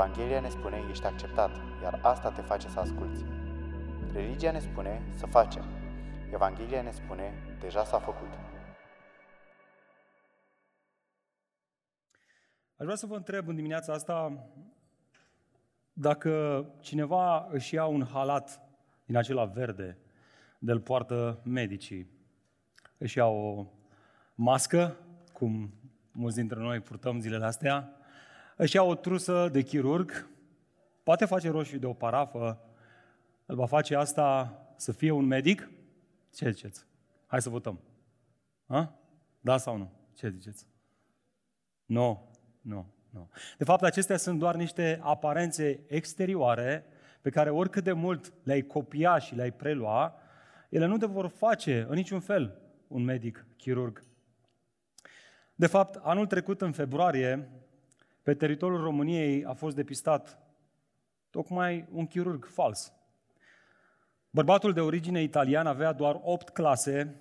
Evanghelia ne spune, ești acceptat, iar asta te face să asculți. Religia ne spune să facem. Evanghelia ne spune, deja s-a făcut. Aș vrea să vă întreb în dimineața asta dacă cineva își ia un halat din acela verde de-l poartă medicii, își ia o mască, cum mulți dintre noi purtăm zilele astea, își ia o trusă de chirurg, poate face roșii de o parafă, îl va face asta să fie un medic? Ce ziceți? Hai să votăm. Ha? Da sau nu? Ce ziceți? Nu, nu, nu. De fapt, acestea sunt doar niște aparențe exterioare pe care oricât de mult le-ai copia și le-ai prelua, ele nu te vor face în niciun fel un medic chirurg. De fapt, anul trecut, în februarie, pe teritoriul României a fost depistat tocmai un chirurg fals. Bărbatul de origine italiană avea doar 8 clase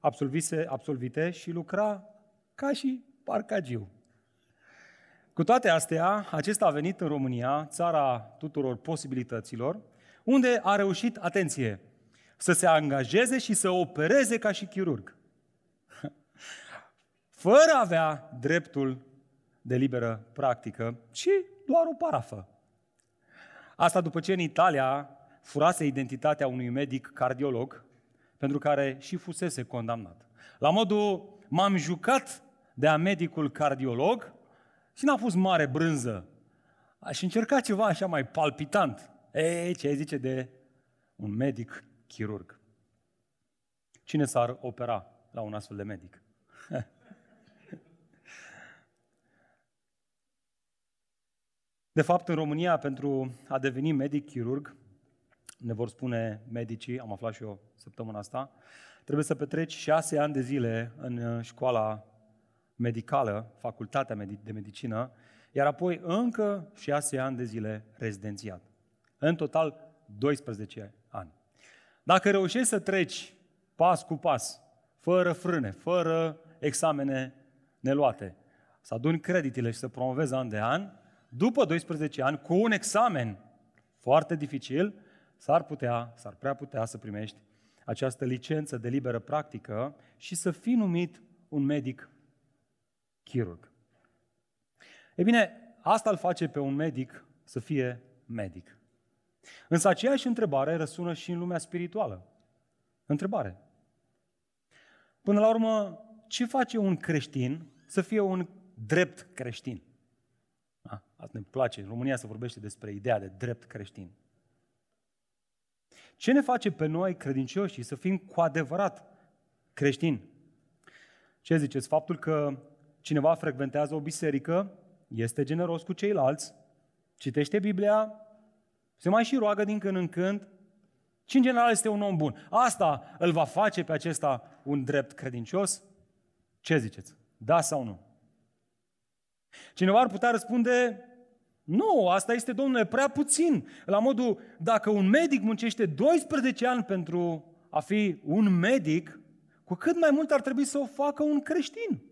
absolvise, absolvite și lucra ca și parcagiu. Cu toate astea, acesta a venit în România, țara tuturor posibilităților, unde a reușit, atenție, să se angajeze și să opereze ca și chirurg. Fără a avea dreptul de liberă practică, ci doar o parafă. Asta după ce în Italia furase identitatea unui medic cardiolog, pentru care și fusese condamnat. La modul, m-am jucat de a medicul cardiolog și n-a fost mare brânză. Aș încerca ceva așa mai palpitant. Ei, ce zice de un medic chirurg? Cine s-ar opera la un astfel de medic? De fapt, în România, pentru a deveni medic chirurg, ne vor spune medicii, am aflat și eu săptămâna asta, trebuie să petreci șase ani de zile în uh, școala medicală, facultatea de medicină, iar apoi încă șase ani de zile rezidențiat. În total 12 ani. Dacă reușești să treci pas cu pas, fără frâne, fără examene neluate, să aduni creditele și să promovezi an de an, după 12 ani, cu un examen foarte dificil, s-ar putea, s-ar prea putea să primești această licență de liberă practică și să fii numit un medic chirurg. E bine, asta îl face pe un medic să fie medic. Însă aceeași întrebare răsună și în lumea spirituală. Întrebare. Până la urmă, ce face un creștin să fie un drept creștin? Asta ne place. În România se vorbește despre ideea de drept creștin. Ce ne face pe noi, credincioși, să fim cu adevărat creștini? Ce ziceți? Faptul că cineva frecventează o biserică, este generos cu ceilalți, citește Biblia, se mai și roagă din când în când, și în general este un om bun. Asta îl va face pe acesta un drept credincios? Ce ziceți? Da sau nu? Cineva ar putea răspunde, nu, asta este, domnule, prea puțin. La modul, dacă un medic muncește 12 ani pentru a fi un medic, cu cât mai mult ar trebui să o facă un creștin.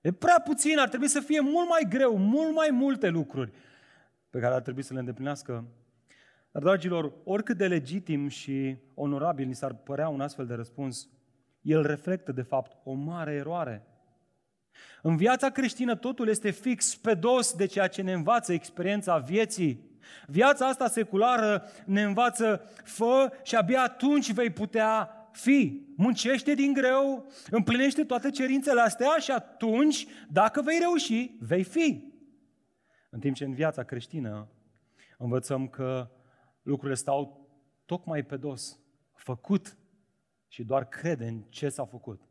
E prea puțin, ar trebui să fie mult mai greu, mult mai multe lucruri pe care ar trebui să le îndeplinească. Dar, dragilor, oricât de legitim și onorabil ni s-ar părea un astfel de răspuns, el reflectă, de fapt, o mare eroare. În viața creștină totul este fix pe dos de ceea ce ne învață experiența vieții. Viața asta seculară ne învață, fă și abia atunci vei putea fi. Muncește din greu, împlinește toate cerințele astea și atunci, dacă vei reuși, vei fi. În timp ce în viața creștină învățăm că lucrurile stau tocmai pe dos, făcut și doar crede în ce s-a făcut.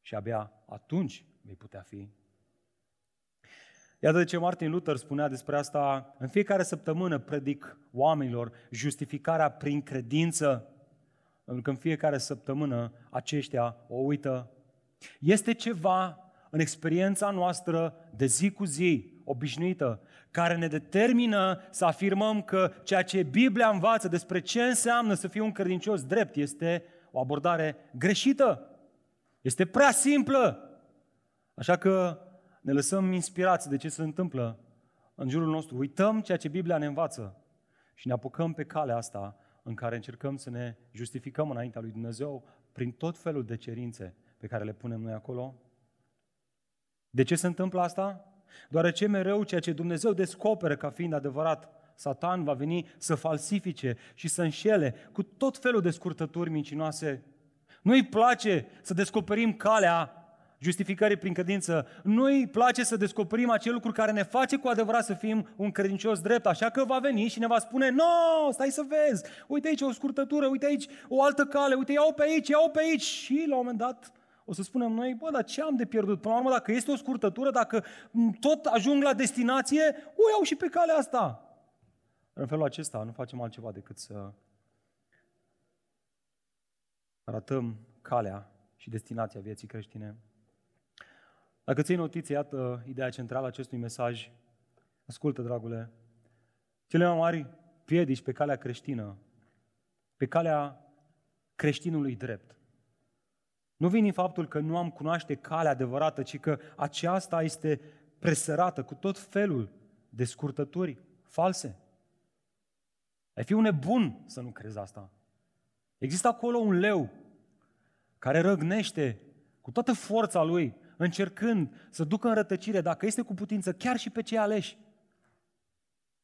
Și abia atunci vei putea fi. Iată de ce Martin Luther spunea despre asta, în fiecare săptămână predic oamenilor justificarea prin credință, pentru că în fiecare săptămână aceștia o uită. Este ceva în experiența noastră de zi cu zi, obișnuită, care ne determină să afirmăm că ceea ce Biblia învață despre ce înseamnă să fii un credincios drept este o abordare greșită. Este prea simplă. Așa că ne lăsăm inspirați de ce se întâmplă în jurul nostru. Uităm ceea ce Biblia ne învață și ne apucăm pe calea asta în care încercăm să ne justificăm înaintea lui Dumnezeu prin tot felul de cerințe pe care le punem noi acolo. De ce se întâmplă asta? Deoarece mereu ceea ce Dumnezeu descoperă ca fiind adevărat, Satan va veni să falsifice și să înșele cu tot felul de scurtături mincinoase. Nu-i place să descoperim calea justificării prin credință. Nu-i place să descoperim acel lucru care ne face cu adevărat să fim un credincios drept, așa că va veni și ne va spune, nu, no, stai să vezi, uite aici o scurtătură, uite aici o altă cale, uite iau pe aici, iau pe aici și la un moment dat o să spunem noi, bă, dar ce am de pierdut? Până la urmă, dacă este o scurtătură, dacă tot ajung la destinație, o iau și pe calea asta. În felul acesta nu facem altceva decât să arătăm calea și destinația vieții creștine. Dacă ții notiție, iată ideea centrală a acestui mesaj. Ascultă, dragule, cele mai mari piedici pe calea creștină, pe calea creștinului drept, nu vin din faptul că nu am cunoaște calea adevărată, ci că aceasta este presărată cu tot felul de scurtături false. Ai fi un nebun să nu crezi asta. Există acolo un leu care răgnește cu toată forța lui, încercând să ducă în rătăcire, dacă este cu putință, chiar și pe cei aleși.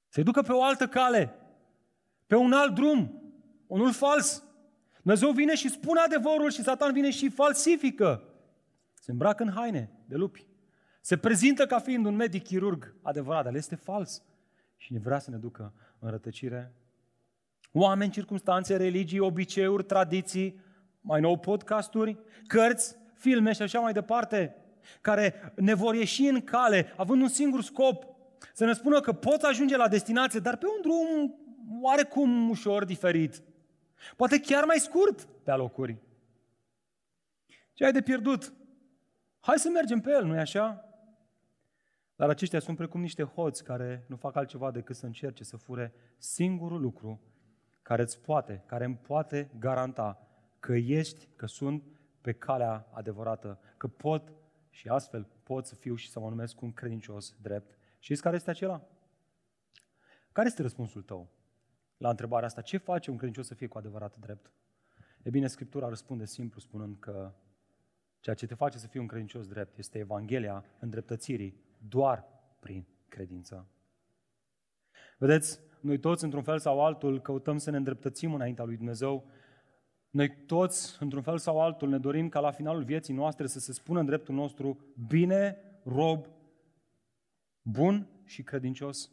Să-i ducă pe o altă cale, pe un alt drum, unul fals. Dumnezeu vine și spune adevărul și Satan vine și falsifică. Se îmbracă în haine de lupi. Se prezintă ca fiind un medic chirurg adevărat, dar este fals. Și ne vrea să ne ducă în rătăcire. Oameni, circunstanțe, religii, obiceiuri, tradiții, mai nou podcasturi, cărți, filme și așa mai departe, care ne vor ieși în cale, având un singur scop, să ne spună că poți ajunge la destinație, dar pe un drum oarecum ușor diferit. Poate chiar mai scurt pe alocuri. Ce ai de pierdut? Hai să mergem pe el, nu-i așa? Dar aceștia sunt precum niște hoți care nu fac altceva decât să încerce să fure singurul lucru care îți poate, care îmi poate garanta că ești, că sunt pe calea adevărată, că pot și astfel pot să fiu și să mă numesc un credincios drept. Știți care este acela? Care este răspunsul tău? la întrebarea asta, ce face un credincios să fie cu adevărat drept? E bine, Scriptura răspunde simplu spunând că ceea ce te face să fii un credincios drept este Evanghelia îndreptățirii doar prin credință. Vedeți, noi toți, într-un fel sau altul, căutăm să ne îndreptățim înaintea lui Dumnezeu. Noi toți, într-un fel sau altul, ne dorim ca la finalul vieții noastre să se spună în dreptul nostru, bine, rob, bun și credincios.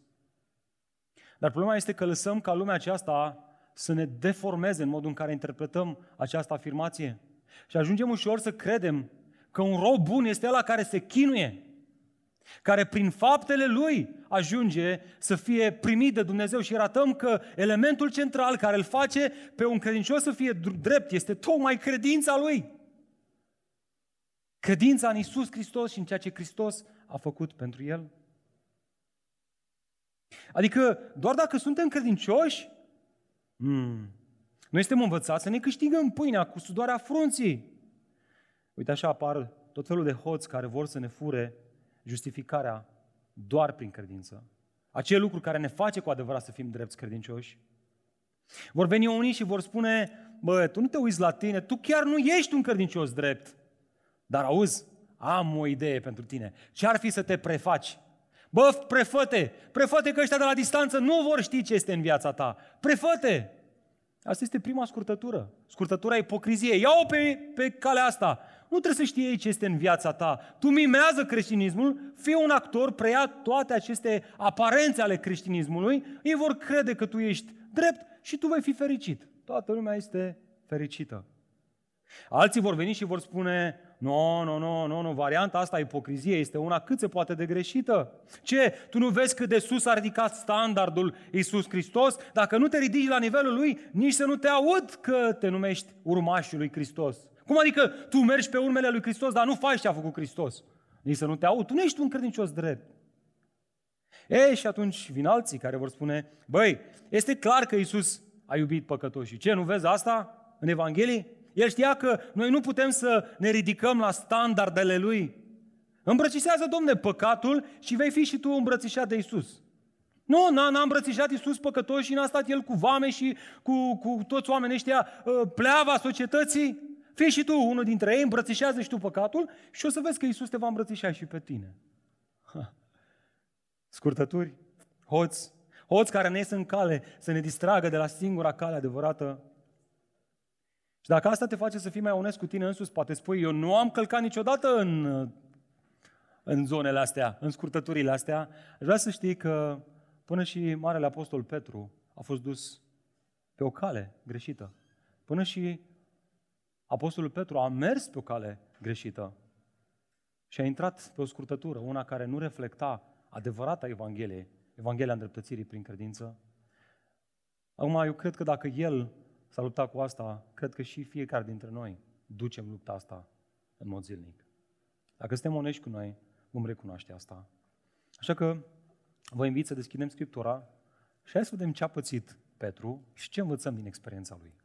Dar problema este că lăsăm ca lumea aceasta să ne deformeze în modul în care interpretăm această afirmație. Și ajungem ușor să credem că un rob bun este ăla care se chinuie, care prin faptele lui ajunge să fie primit de Dumnezeu și ratăm că elementul central care îl face pe un credincios să fie drept este tocmai credința lui. Credința în Isus Hristos și în ceea ce Hristos a făcut pentru el. Adică doar dacă suntem credincioși, hmm, noi suntem învățați să ne câștigăm pâinea cu sudoarea frunții. Uite așa apar tot felul de hoți care vor să ne fure justificarea doar prin credință. Acel lucru care ne face cu adevărat să fim drepți credincioși. Vor veni unii și vor spune, bă, tu nu te uiți la tine, tu chiar nu ești un credincios drept. Dar auzi, am o idee pentru tine. Ce ar fi să te prefaci? Bă, prefăte, prefăte că ăștia de la distanță nu vor ști ce este în viața ta. Prefăte! Asta este prima scurtătură. Scurtătura ipocriziei. Ia-o pe, pe calea asta. Nu trebuie să știi ei ce este în viața ta. Tu mimează creștinismul, fii un actor, preia toate aceste aparențe ale creștinismului, ei vor crede că tu ești drept și tu vei fi fericit. Toată lumea este fericită. Alții vor veni și vor spune, Nu, nu, nu, nu, nu, varianta asta, ipocrizie, este una cât se poate de greșită. Ce? Tu nu vezi cât de sus a ridicat standardul Iisus Hristos? Dacă nu te ridici la nivelul lui, nici să nu te aud că te numești urmașul lui Hristos. Cum adică tu mergi pe urmele lui Hristos, dar nu faci ce a făcut Hristos? Nici să nu te aud. Tu nu ești un credincios drept. Ei, și atunci vin alții care vor spune, băi, este clar că Iisus a iubit păcătoșii. Ce, nu vezi asta în Evanghelie? El știa că noi nu putem să ne ridicăm la standardele Lui. Îmbrățișează, domne, păcatul și vei fi și tu îmbrățișat de Isus. Nu, n-a, n-a îmbrățișat Iisus păcătoși și n-a stat El cu vame și cu, cu toți oamenii ăștia ă, pleava societății. Fii și tu unul dintre ei, îmbrățișează și tu păcatul și o să vezi că Iisus te va îmbrățișa și pe tine. Ha. Scurtături, hoți, hoți care ne ies în cale să ne distragă de la singura cale adevărată. Și dacă asta te face să fii mai onest cu tine însuți, poate spui, eu nu am călcat niciodată în, în zonele astea, în scurtăturile astea. Aș vrea să știi că până și Marele Apostol Petru a fost dus pe o cale greșită. Până și Apostolul Petru a mers pe o cale greșită și a intrat pe o scurtătură, una care nu reflecta adevărata Evanghelie, Evanghelia îndreptățirii prin credință. Acum, eu cred că dacă el s-a luptat cu asta, cred că și fiecare dintre noi ducem lupta asta în mod zilnic. Dacă suntem onești cu noi, vom recunoaște asta. Așa că vă invit să deschidem Scriptura și hai să vedem ce a pățit Petru și ce învățăm din experiența lui.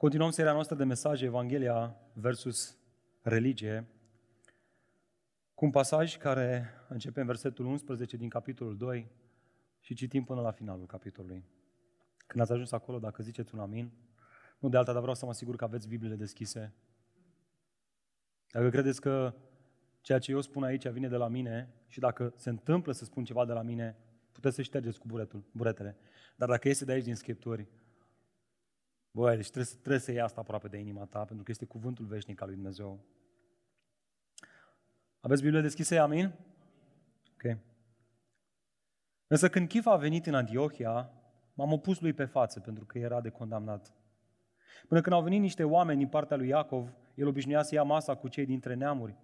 Continuăm seria noastră de mesaje Evanghelia versus religie cu un pasaj care începe în versetul 11 din capitolul 2 și citim până la finalul capitolului. Când ați ajuns acolo, dacă ziceți un amin, nu de alta, dar vreau să mă asigur că aveți Bibliile deschise. Dacă credeți că ceea ce eu spun aici vine de la mine și dacă se întâmplă să spun ceva de la mine, puteți să ștergeți cu buretul, buretele. Dar dacă este de aici din Scripturi, Băi, deci trebuie, trebuie să iei asta aproape de inima ta, pentru că este cuvântul veșnic al lui Dumnezeu. Aveți Biblia deschisă, amin? Ok. Însă când Chif a venit în Antiohia, m-am opus lui pe față, pentru că era de condamnat. Până când au venit niște oameni din partea lui Iacov, el obișnuia să ia masa cu cei dintre neamuri.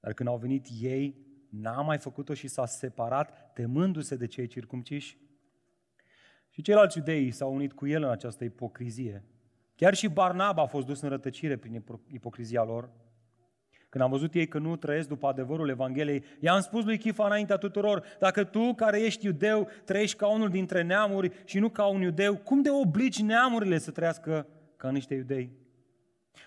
Dar când au venit ei, n-a mai făcut-o și s-a separat, temându-se de cei circumciși. Și ceilalți iudei s-au unit cu el în această ipocrizie. Chiar și Barnaba a fost dus în rătăcire prin ipocrizia lor. Când am văzut ei că nu trăiesc după adevărul Evangheliei, i-am spus lui Chifa înaintea tuturor, dacă tu care ești iudeu trăiești ca unul dintre neamuri și nu ca un iudeu, cum de obligi neamurile să trăiască ca niște iudei?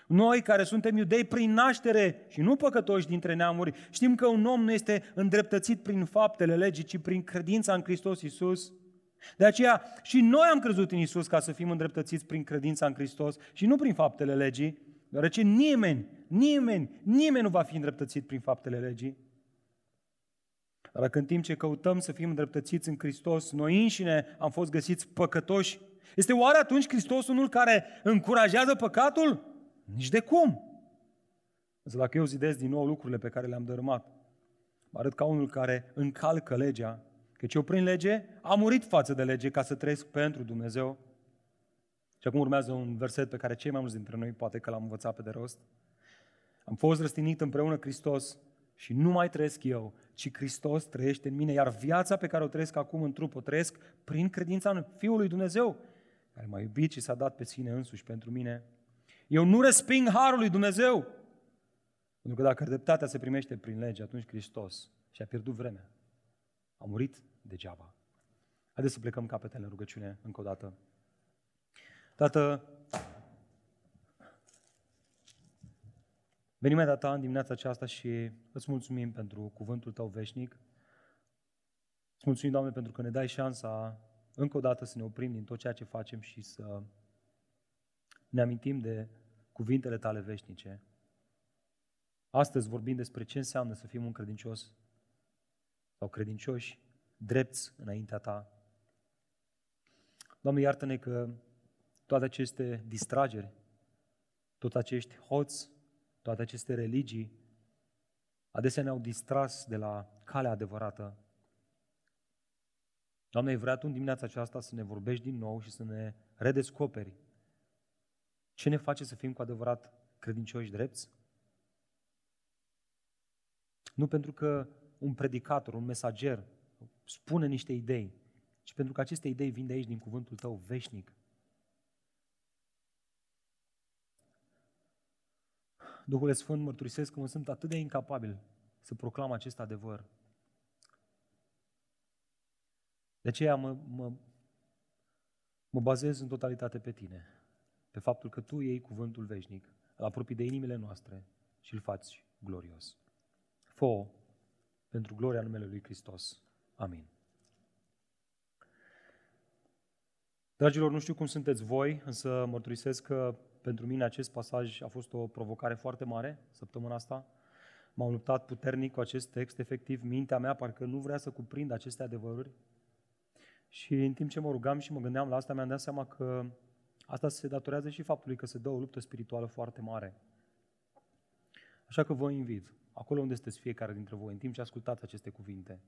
Noi care suntem iudei prin naștere și nu păcătoși dintre neamuri, știm că un om nu este îndreptățit prin faptele legii, ci prin credința în Hristos Iisus. De aceea și noi am crezut în Isus ca să fim îndreptățiți prin credința în Hristos și nu prin faptele legii, deoarece nimeni, nimeni, nimeni nu va fi îndreptățit prin faptele legii. Dar dacă în timp ce căutăm să fim îndreptățiți în Hristos, noi înșine am fost găsiți păcătoși, este oare atunci Hristos unul care încurajează păcatul? Nici de cum! Însă dacă eu zidesc din nou lucrurile pe care le-am dărâmat, mă arăt ca unul care încalcă legea Căci eu prin lege am murit față de lege ca să trăiesc pentru Dumnezeu. Și acum urmează un verset pe care cei mai mulți dintre noi poate că l-am învățat pe de rost. Am fost răstinit împreună Hristos și nu mai trăiesc eu, ci Hristos trăiește în mine, iar viața pe care o trăiesc acum în trup o trăiesc prin credința în Fiul lui Dumnezeu, care m-a iubit și s-a dat pe sine însuși pentru mine. Eu nu resping harul lui Dumnezeu, pentru că dacă dreptatea se primește prin lege, atunci Hristos și-a pierdut vremea. A murit degeaba. Haideți să plecăm capetele în rugăciune încă o dată. Tată, venim mai ta în dimineața aceasta și îți mulțumim pentru cuvântul tău veșnic. Îți mulțumim, Doamne, pentru că ne dai șansa încă o dată să ne oprim din tot ceea ce facem și să ne amintim de cuvintele tale veșnice. Astăzi vorbim despre ce înseamnă să fim un credincios sau credincioși drepți înaintea ta. Doamne, iartă-ne că toate aceste distrageri, tot acești hoți, toate aceste religii, adesea ne-au distras de la calea adevărată. Doamne, ai vrea Tu în dimineața aceasta să ne vorbești din nou și să ne redescoperi ce ne face să fim cu adevărat credincioși drepți Nu pentru că un predicator, un mesager spune niște idei, ci pentru că aceste idei vin de aici, din cuvântul tău veșnic. Duhul Sfânt mărturisesc că mă sunt atât de incapabil să proclam acest adevăr. De aceea mă, mă, mă bazez în totalitate pe tine, pe faptul că tu iei cuvântul veșnic, îl apropii de inimile noastre și îl faci glorios. Fă pentru gloria numelui Lui Hristos. Amin. Dragilor, nu știu cum sunteți voi, însă mărturisesc că pentru mine acest pasaj a fost o provocare foarte mare săptămâna asta. M-am luptat puternic cu acest text, efectiv mintea mea parcă nu vrea să cuprindă aceste adevăruri. Și în timp ce mă rugam și mă gândeam la asta, mi-am dat seama că asta se datorează și faptului că se dă o luptă spirituală foarte mare. Așa că vă invit, acolo unde sunteți fiecare dintre voi, în timp ce ascultați aceste cuvinte,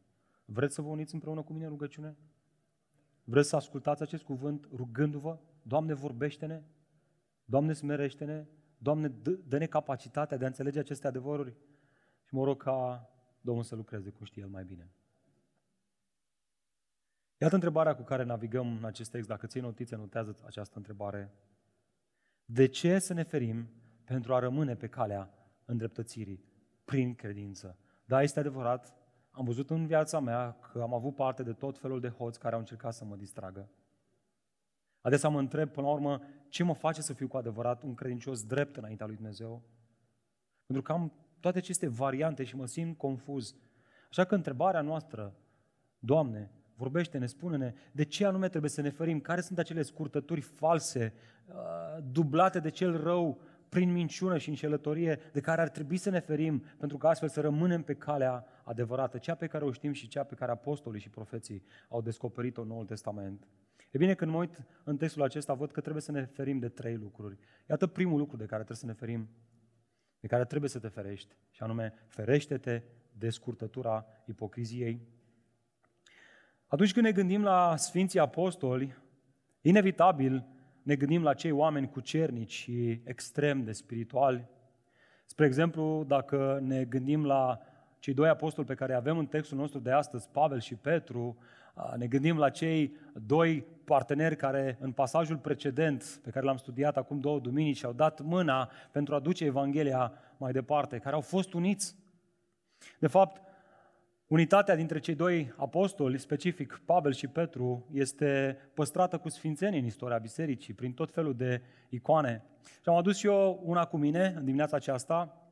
vreți să vă uniți împreună cu mine în rugăciune? Vreți să ascultați acest cuvânt rugându-vă? Doamne, vorbește-ne! Doamne, smerește-ne! Doamne, dă-ne capacitatea de a înțelege aceste adevăruri și mă rog ca Domnul să lucreze cum știe El mai bine. Iată întrebarea cu care navigăm în acest text. Dacă ții notițe, notează această întrebare. De ce să ne ferim pentru a rămâne pe calea îndreptățirii prin credință? Da, este adevărat, am văzut în viața mea că am avut parte de tot felul de hoți care au încercat să mă distragă. Adesea mă întreb, până la urmă, ce mă face să fiu cu adevărat un credincios drept înaintea lui Dumnezeu? Pentru că am toate aceste variante și mă simt confuz. Așa că întrebarea noastră, Doamne, vorbește-ne, spune-ne de ce anume trebuie să ne ferim, care sunt acele scurtături false, uh, dublate de cel rău prin minciună și înșelătorie, de care ar trebui să ne ferim, pentru că astfel să rămânem pe calea adevărată, cea pe care o știm și cea pe care apostolii și profeții au descoperit-o în Noul Testament. E bine, când mă uit în textul acesta, văd că trebuie să ne ferim de trei lucruri. Iată primul lucru de care trebuie să ne ferim, de care trebuie să te ferești, și anume, ferește-te de scurtătura ipocriziei. Atunci când ne gândim la Sfinții Apostoli, inevitabil ne gândim la cei oameni cucernici și extrem de spirituali. Spre exemplu, dacă ne gândim la cei doi apostoli pe care avem în textul nostru de astăzi, Pavel și Petru, ne gândim la cei doi parteneri care în pasajul precedent, pe care l-am studiat acum două duminici, au dat mâna pentru a duce Evanghelia mai departe, care au fost uniți. De fapt, unitatea dintre cei doi apostoli, specific Pavel și Petru, este păstrată cu sfințenie în istoria bisericii, prin tot felul de icoane. Și am adus și eu una cu mine în dimineața aceasta,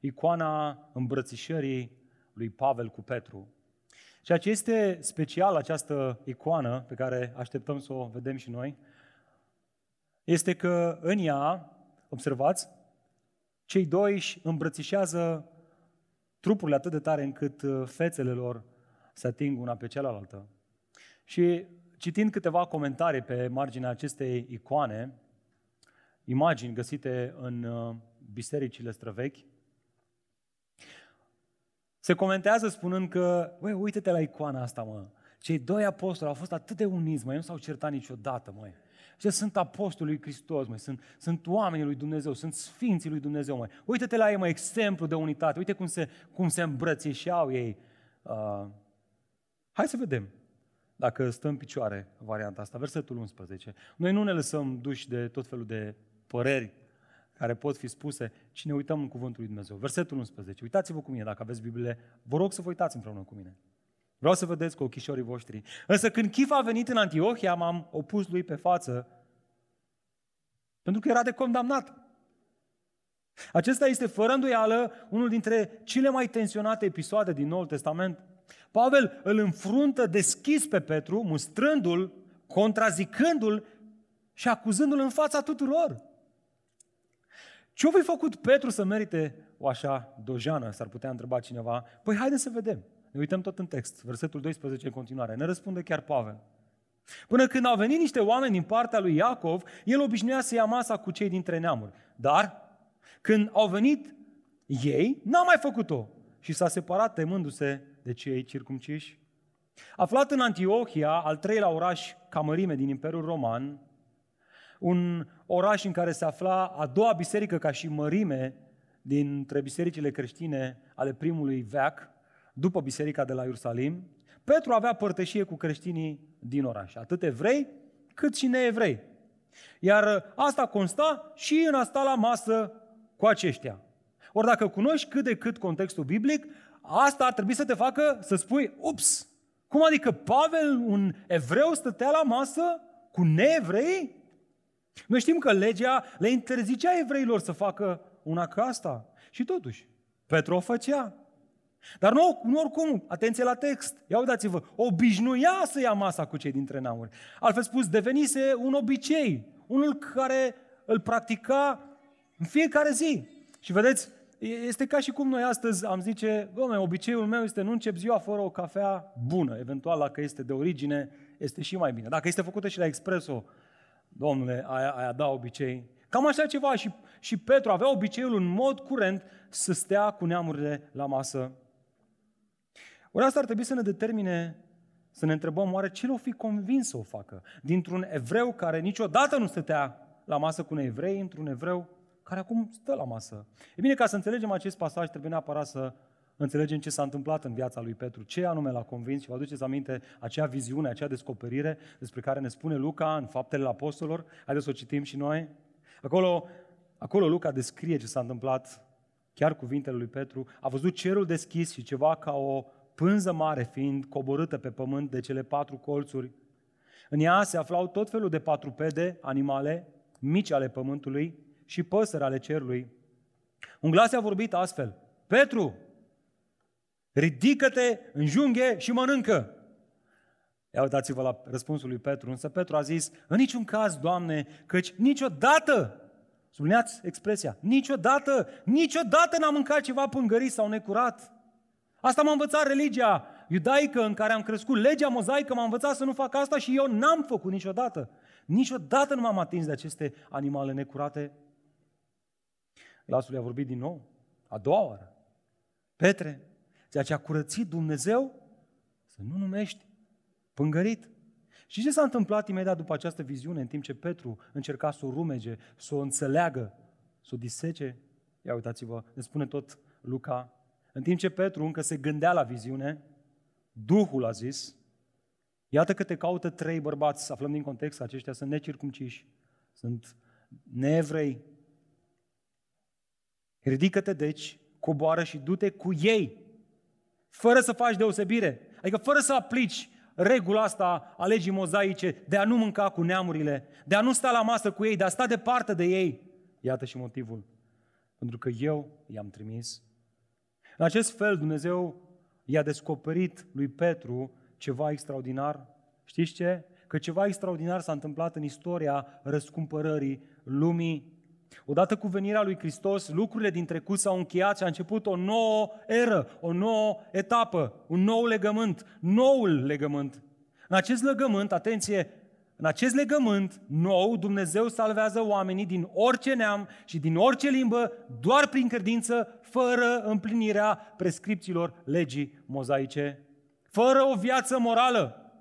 icoana îmbrățișării lui Pavel cu Petru. Ceea ce este special această icoană, pe care așteptăm să o vedem și noi, este că în ea, observați, cei doi își îmbrățișează trupurile atât de tare încât uh, fețele lor se ating una pe cealaltă. Și citind câteva comentarii pe marginea acestei icoane, imagini găsite în uh, bisericile străvechi, se comentează spunând că, băi, uite-te la icoana asta, mă. Cei doi apostoli au fost atât de uniți, măi, nu s-au certat niciodată, măi. Ce sunt apostolii lui Hristos, măi, sunt, sunt oamenii lui Dumnezeu, sunt sfinții lui Dumnezeu, măi. Uite-te la ei, măi, exemplu de unitate, uite cum se, cum se îmbrățișeau ei. Uh, hai să vedem dacă stă în picioare varianta asta, versetul 11. Noi nu ne lăsăm duși de tot felul de păreri care pot fi spuse și ne uităm în Cuvântul lui Dumnezeu. Versetul 11. Uitați-vă cu mine, dacă aveți Biblie, vă rog să vă uitați împreună cu mine. Vreau să vedeți cu ochișorii voștri. Însă când Chif a venit în Antiohia, m-am opus lui pe față, pentru că era de condamnat. Acesta este, fără îndoială, unul dintre cele mai tensionate episoade din Noul Testament. Pavel îl înfruntă deschis pe Petru, mustrându-l, contrazicându-l și acuzându-l în fața tuturor. Ce-o fi făcut Petru să merite o așa dojană, s-ar putea întreba cineva? Păi haideți să vedem. Ne uităm tot în text, versetul 12 în continuare. Ne răspunde chiar Pavel. Până când au venit niște oameni din partea lui Iacov, el obișnuia să ia masa cu cei dintre neamuri. Dar, când au venit ei, n-a mai făcut-o și s-a separat temându-se de cei circumciși. Aflat în Antiohia, al treilea oraș ca mărime din Imperiul Roman, un oraș în care se afla a doua biserică ca și mărime dintre bisericile creștine ale primului veac, după biserica de la Ierusalim, Petru avea părtășie cu creștinii din oraș, atât evrei cât și neevrei. Iar asta consta și în a sta la masă cu aceștia. Ori dacă cunoști cât de cât contextul biblic, asta ar trebui să te facă să spui, ups, cum adică Pavel, un evreu, stătea la masă cu neevrei? Noi știm că legea le interzicea evreilor să facă una ca asta. Și totuși, Petru o făcea. Dar nu, nu oricum, atenție la text. Ia uitați-vă, obișnuia să ia masa cu cei dintre neamuri. Altfel spus, devenise un obicei, unul care îl practica în fiecare zi. Și vedeți, este ca și cum noi astăzi am zice, domnule, obiceiul meu este nu încep ziua fără o cafea bună, eventual dacă este de origine, este și mai bine. Dacă este făcută și la expreso, domnule, aia, aia da obicei. Cam așa ceva și, și Petru avea obiceiul în mod curent să stea cu neamurile la masă. Ori asta ar trebui să ne determine să ne întrebăm oare ce l-o fi convins să o facă? Dintr-un evreu care niciodată nu stătea la masă cu un evrei, într-un evreu care acum stă la masă. E bine, ca să înțelegem acest pasaj, trebuie neapărat să înțelegem ce s-a întâmplat în viața lui Petru, ce anume l-a convins și vă aduceți aminte acea viziune, acea descoperire despre care ne spune Luca în Faptele Apostolilor. Haideți să o citim și noi. Acolo, acolo Luca descrie ce s-a întâmplat, chiar cuvintele lui Petru. A văzut cerul deschis și ceva ca o pânză mare fiind coborâtă pe pământ de cele patru colțuri. În ea se aflau tot felul de patrupede, animale, mici ale pământului și păsări ale cerului. Un glas a vorbit astfel, Petru, ridică-te, înjunghe și mănâncă. Ia uitați-vă la răspunsul lui Petru. Însă Petru a zis, în niciun caz, Doamne, căci niciodată, sublineați expresia, niciodată, niciodată n-am mâncat ceva pângărit sau necurat. Asta m-a învățat religia iudaică în care am crescut. Legea mozaică m-a învățat să nu fac asta și eu n-am făcut niciodată. Niciodată nu m-am atins de aceste animale necurate. Glasul i-a vorbit din nou, a doua oară. Petre, ceea ce a curățit Dumnezeu, să nu numești pângărit. Și ce s-a întâmplat imediat după această viziune, în timp ce Petru încerca să o rumege, să o înțeleagă, să o disece? Ia uitați-vă, ne spune tot Luca. În timp ce Petru încă se gândea la viziune, Duhul a zis, iată că te caută trei bărbați, aflăm din context că aceștia sunt necircumciși, sunt neevrei, Ridică-te deci, coboară și du-te cu ei, fără să faci deosebire. Adică fără să aplici regula asta a legii mozaice de a nu mânca cu neamurile, de a nu sta la masă cu ei, de a sta departe de ei. Iată și motivul. Pentru că eu i-am trimis. În acest fel Dumnezeu i-a descoperit lui Petru ceva extraordinar. Știți ce? Că ceva extraordinar s-a întâmplat în istoria răscumpărării lumii Odată cu venirea lui Hristos, lucrurile din trecut s-au încheiat și a început o nouă eră, o nouă etapă, un nou legământ, noul legământ. În acest legământ, atenție, în acest legământ nou, Dumnezeu salvează oamenii din orice neam și din orice limbă, doar prin credință, fără împlinirea prescripțiilor legii mozaice, fără o viață morală,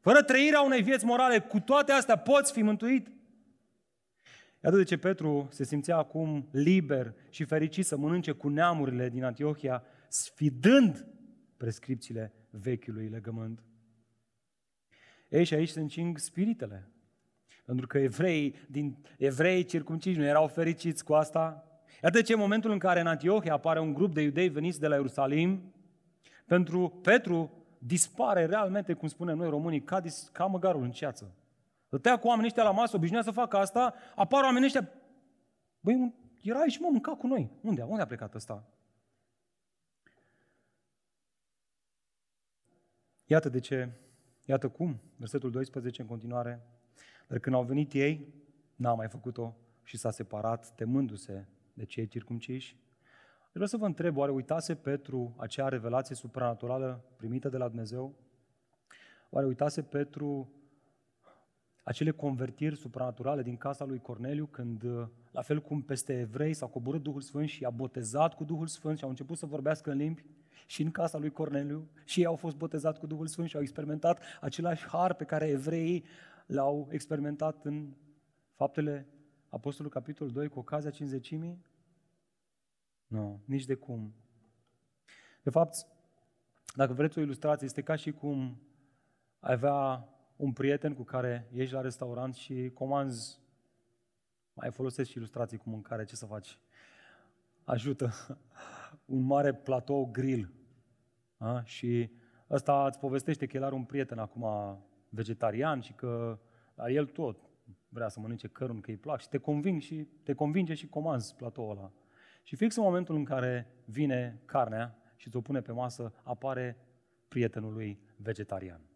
fără trăirea unei vieți morale. Cu toate astea poți fi mântuit. Iată de ce Petru se simțea acum liber și fericit să mănânce cu neamurile din Antiohia, sfidând prescripțiile vechiului legământ. Ei, și aici se încing spiritele. Pentru că evrei, din evrei circumciși nu erau fericiți cu asta. Iată de ce în momentul în care în Antiohia apare un grup de iudei veniți de la Ierusalim, pentru Petru dispare realmente, cum spunem noi românii, ca, dis, ca măgarul în ceață. Stătea cu oamenii ăștia la masă, obișnuia să facă asta, apar oamenii ăștia, băi, era aici, mă, mânca cu noi. Unde? Unde a plecat ăsta? Iată de ce, iată cum, versetul 12 în continuare, dar când au venit ei, n-a mai făcut-o și s-a separat, temându-se de cei circumciși. Vreau să vă întreb, oare uitase Petru acea revelație supranaturală primită de la Dumnezeu? Oare uitase Petru acele convertiri supranaturale din casa lui Corneliu, când, uh, la fel cum peste evrei, s-a coborât Duhul Sfânt și a botezat cu Duhul Sfânt și au început să vorbească în limbi și în casa lui Corneliu și ei au fost botezați cu Duhul Sfânt și au experimentat același har pe care evreii l-au experimentat în faptele Apostolului capitolul 2 cu ocazia cinzecimii? Nu, nici de cum. De fapt, dacă vreți o ilustrație, este ca și cum ai avea un prieten cu care ieși la restaurant și comanzi, mai folosesc și ilustrații cu mâncare, ce să faci? Ajută un mare platou grill. A? Și ăsta îți povestește că el are un prieten acum vegetarian și că dar el tot vrea să mănânce căruni, că îi plac și te, conving și, te convinge și comanzi platoul ăla. Și fix în momentul în care vine carnea și ți-o pune pe masă, apare prietenul lui vegetarian.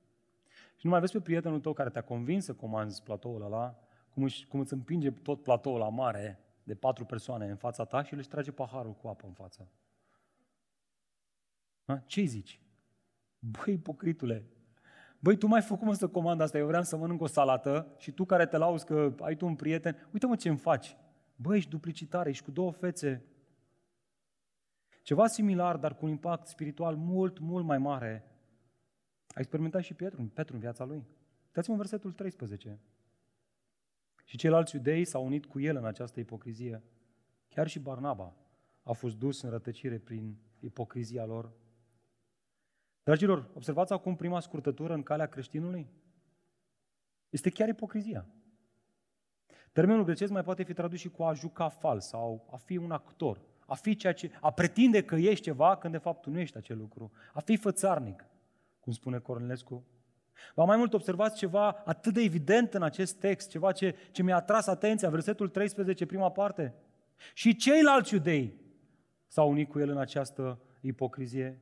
Și nu mai vezi pe prietenul tău care te-a convins să comanzi platoul ăla, cum, își, cum îți împinge tot platoul la mare de patru persoane în fața ta și își trage paharul cu apă în față. Ce zici? Băi, ipocritule, Băi, tu mai făcut mă să comanda asta, eu vreau să mănânc o salată și tu care te lauzi că ai tu un prieten, uite mă ce îmi faci. Băi, ești duplicitare, ești cu două fețe. Ceva similar, dar cu un impact spiritual mult, mult mai mare. A experimentat și Petru, Petru în viața lui. Uitați-vă în versetul 13. Și ceilalți iudei s-au unit cu el în această ipocrizie. Chiar și Barnaba a fost dus în rătăcire prin ipocrizia lor. Dragilor, observați acum prima scurtătură în calea creștinului? Este chiar ipocrizia. Termenul grecesc mai poate fi tradus și cu a juca fals sau a fi un actor, a fi ceea ce, a pretinde că ești ceva când de fapt tu nu ești acel lucru, a fi fățarnic, cum spune Cornelescu. Va mai mult observați ceva atât de evident în acest text, ceva ce, ce mi-a atras atenția, versetul 13, prima parte. Și ceilalți iudei s-au unit cu el în această ipocrizie.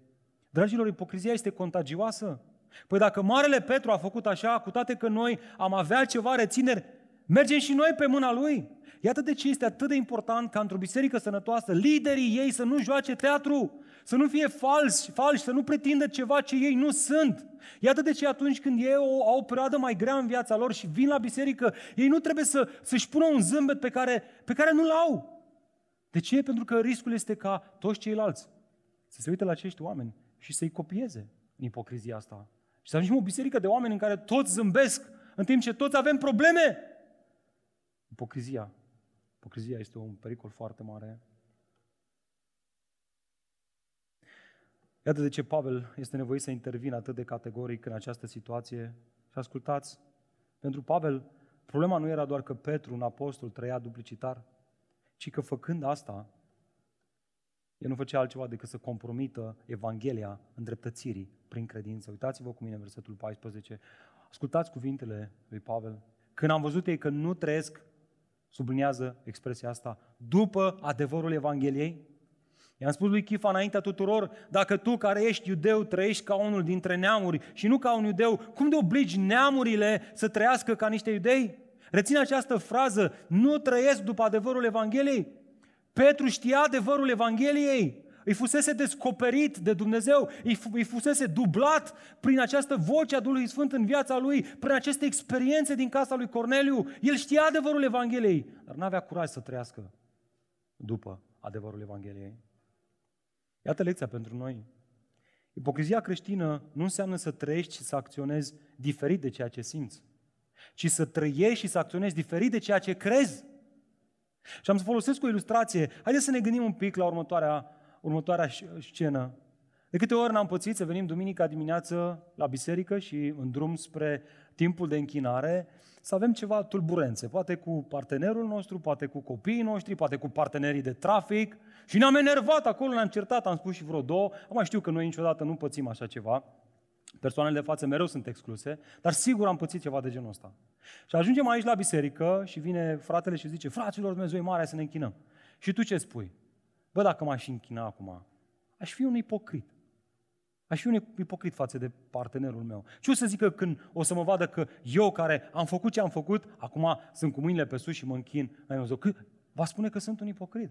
Dragilor, ipocrizia este contagioasă. Păi dacă Marele Petru a făcut așa, cu toate că noi am avea ceva rețineri, mergem și noi pe mâna lui. Iată de ce este atât de important ca într-o biserică sănătoasă, liderii ei să nu joace teatru, să nu fie falsi, falși, să nu pretindă ceva ce ei nu sunt. Iată de ce atunci când ei au, au o perioadă mai grea în viața lor și vin la biserică, ei nu trebuie să, să-și pună un zâmbet pe care, pe care nu-l au. De ce? Pentru că riscul este ca toți ceilalți să se uite la acești oameni și să-i copieze în ipocrizia asta. Și să ajungem o biserică de oameni în care toți zâmbesc, în timp ce toți avem probleme. Ipocrizia. Ipocrizia este un pericol foarte mare. Iată de ce Pavel este nevoit să intervină atât de categoric în această situație. Și ascultați, pentru Pavel, problema nu era doar că Petru, un apostol, trăia duplicitar, ci că făcând asta, el nu făcea altceva decât să compromită Evanghelia îndreptățirii prin credință. Uitați-vă cu mine versetul 14. Ascultați cuvintele lui Pavel. Când am văzut ei că nu trăiesc, sublinează expresia asta, după adevărul Evangheliei, I-am spus lui Chifa înaintea tuturor, dacă tu care ești iudeu trăiești ca unul dintre neamuri și nu ca un iudeu, cum de obligi neamurile să trăiască ca niște iudei? Reține această frază, nu trăiesc după adevărul Evangheliei? Petru știa adevărul Evangheliei, îi fusese descoperit de Dumnezeu, îi fusese dublat prin această voce a Duhului Sfânt în viața lui, prin aceste experiențe din casa lui Corneliu. El știa adevărul Evangheliei, dar nu avea curaj să trăiască după adevărul Evangheliei. Iată lecția pentru noi. Ipocrizia creștină nu înseamnă să trăiești și să acționezi diferit de ceea ce simți, ci să trăiești și să acționezi diferit de ceea ce crezi. Și am să folosesc o ilustrație. Haideți să ne gândim un pic la următoarea, următoarea scenă. De câte ori n-am pățit să venim duminica dimineață la biserică și în drum spre timpul de închinare, să avem ceva tulburențe, poate cu partenerul nostru, poate cu copiii noștri, poate cu partenerii de trafic. Și ne-am enervat acolo, ne-am certat, am spus și vreo două. Acum știu că noi niciodată nu pățim așa ceva. Persoanele de față mereu sunt excluse, dar sigur am pățit ceva de genul ăsta. Și ajungem aici la biserică și vine fratele și zice, fraților Dumnezeu e mare să ne închinăm. Și tu ce spui? Bă, dacă m-aș închina acum, aș fi un ipocrit. Aș fi un ipocrit față de partenerul meu. Ce o să zică când o să mă vadă că eu care am făcut ce am făcut, acum sunt cu mâinile pe sus și mă închin la Dumnezeu. Că va spune că sunt un ipocrit.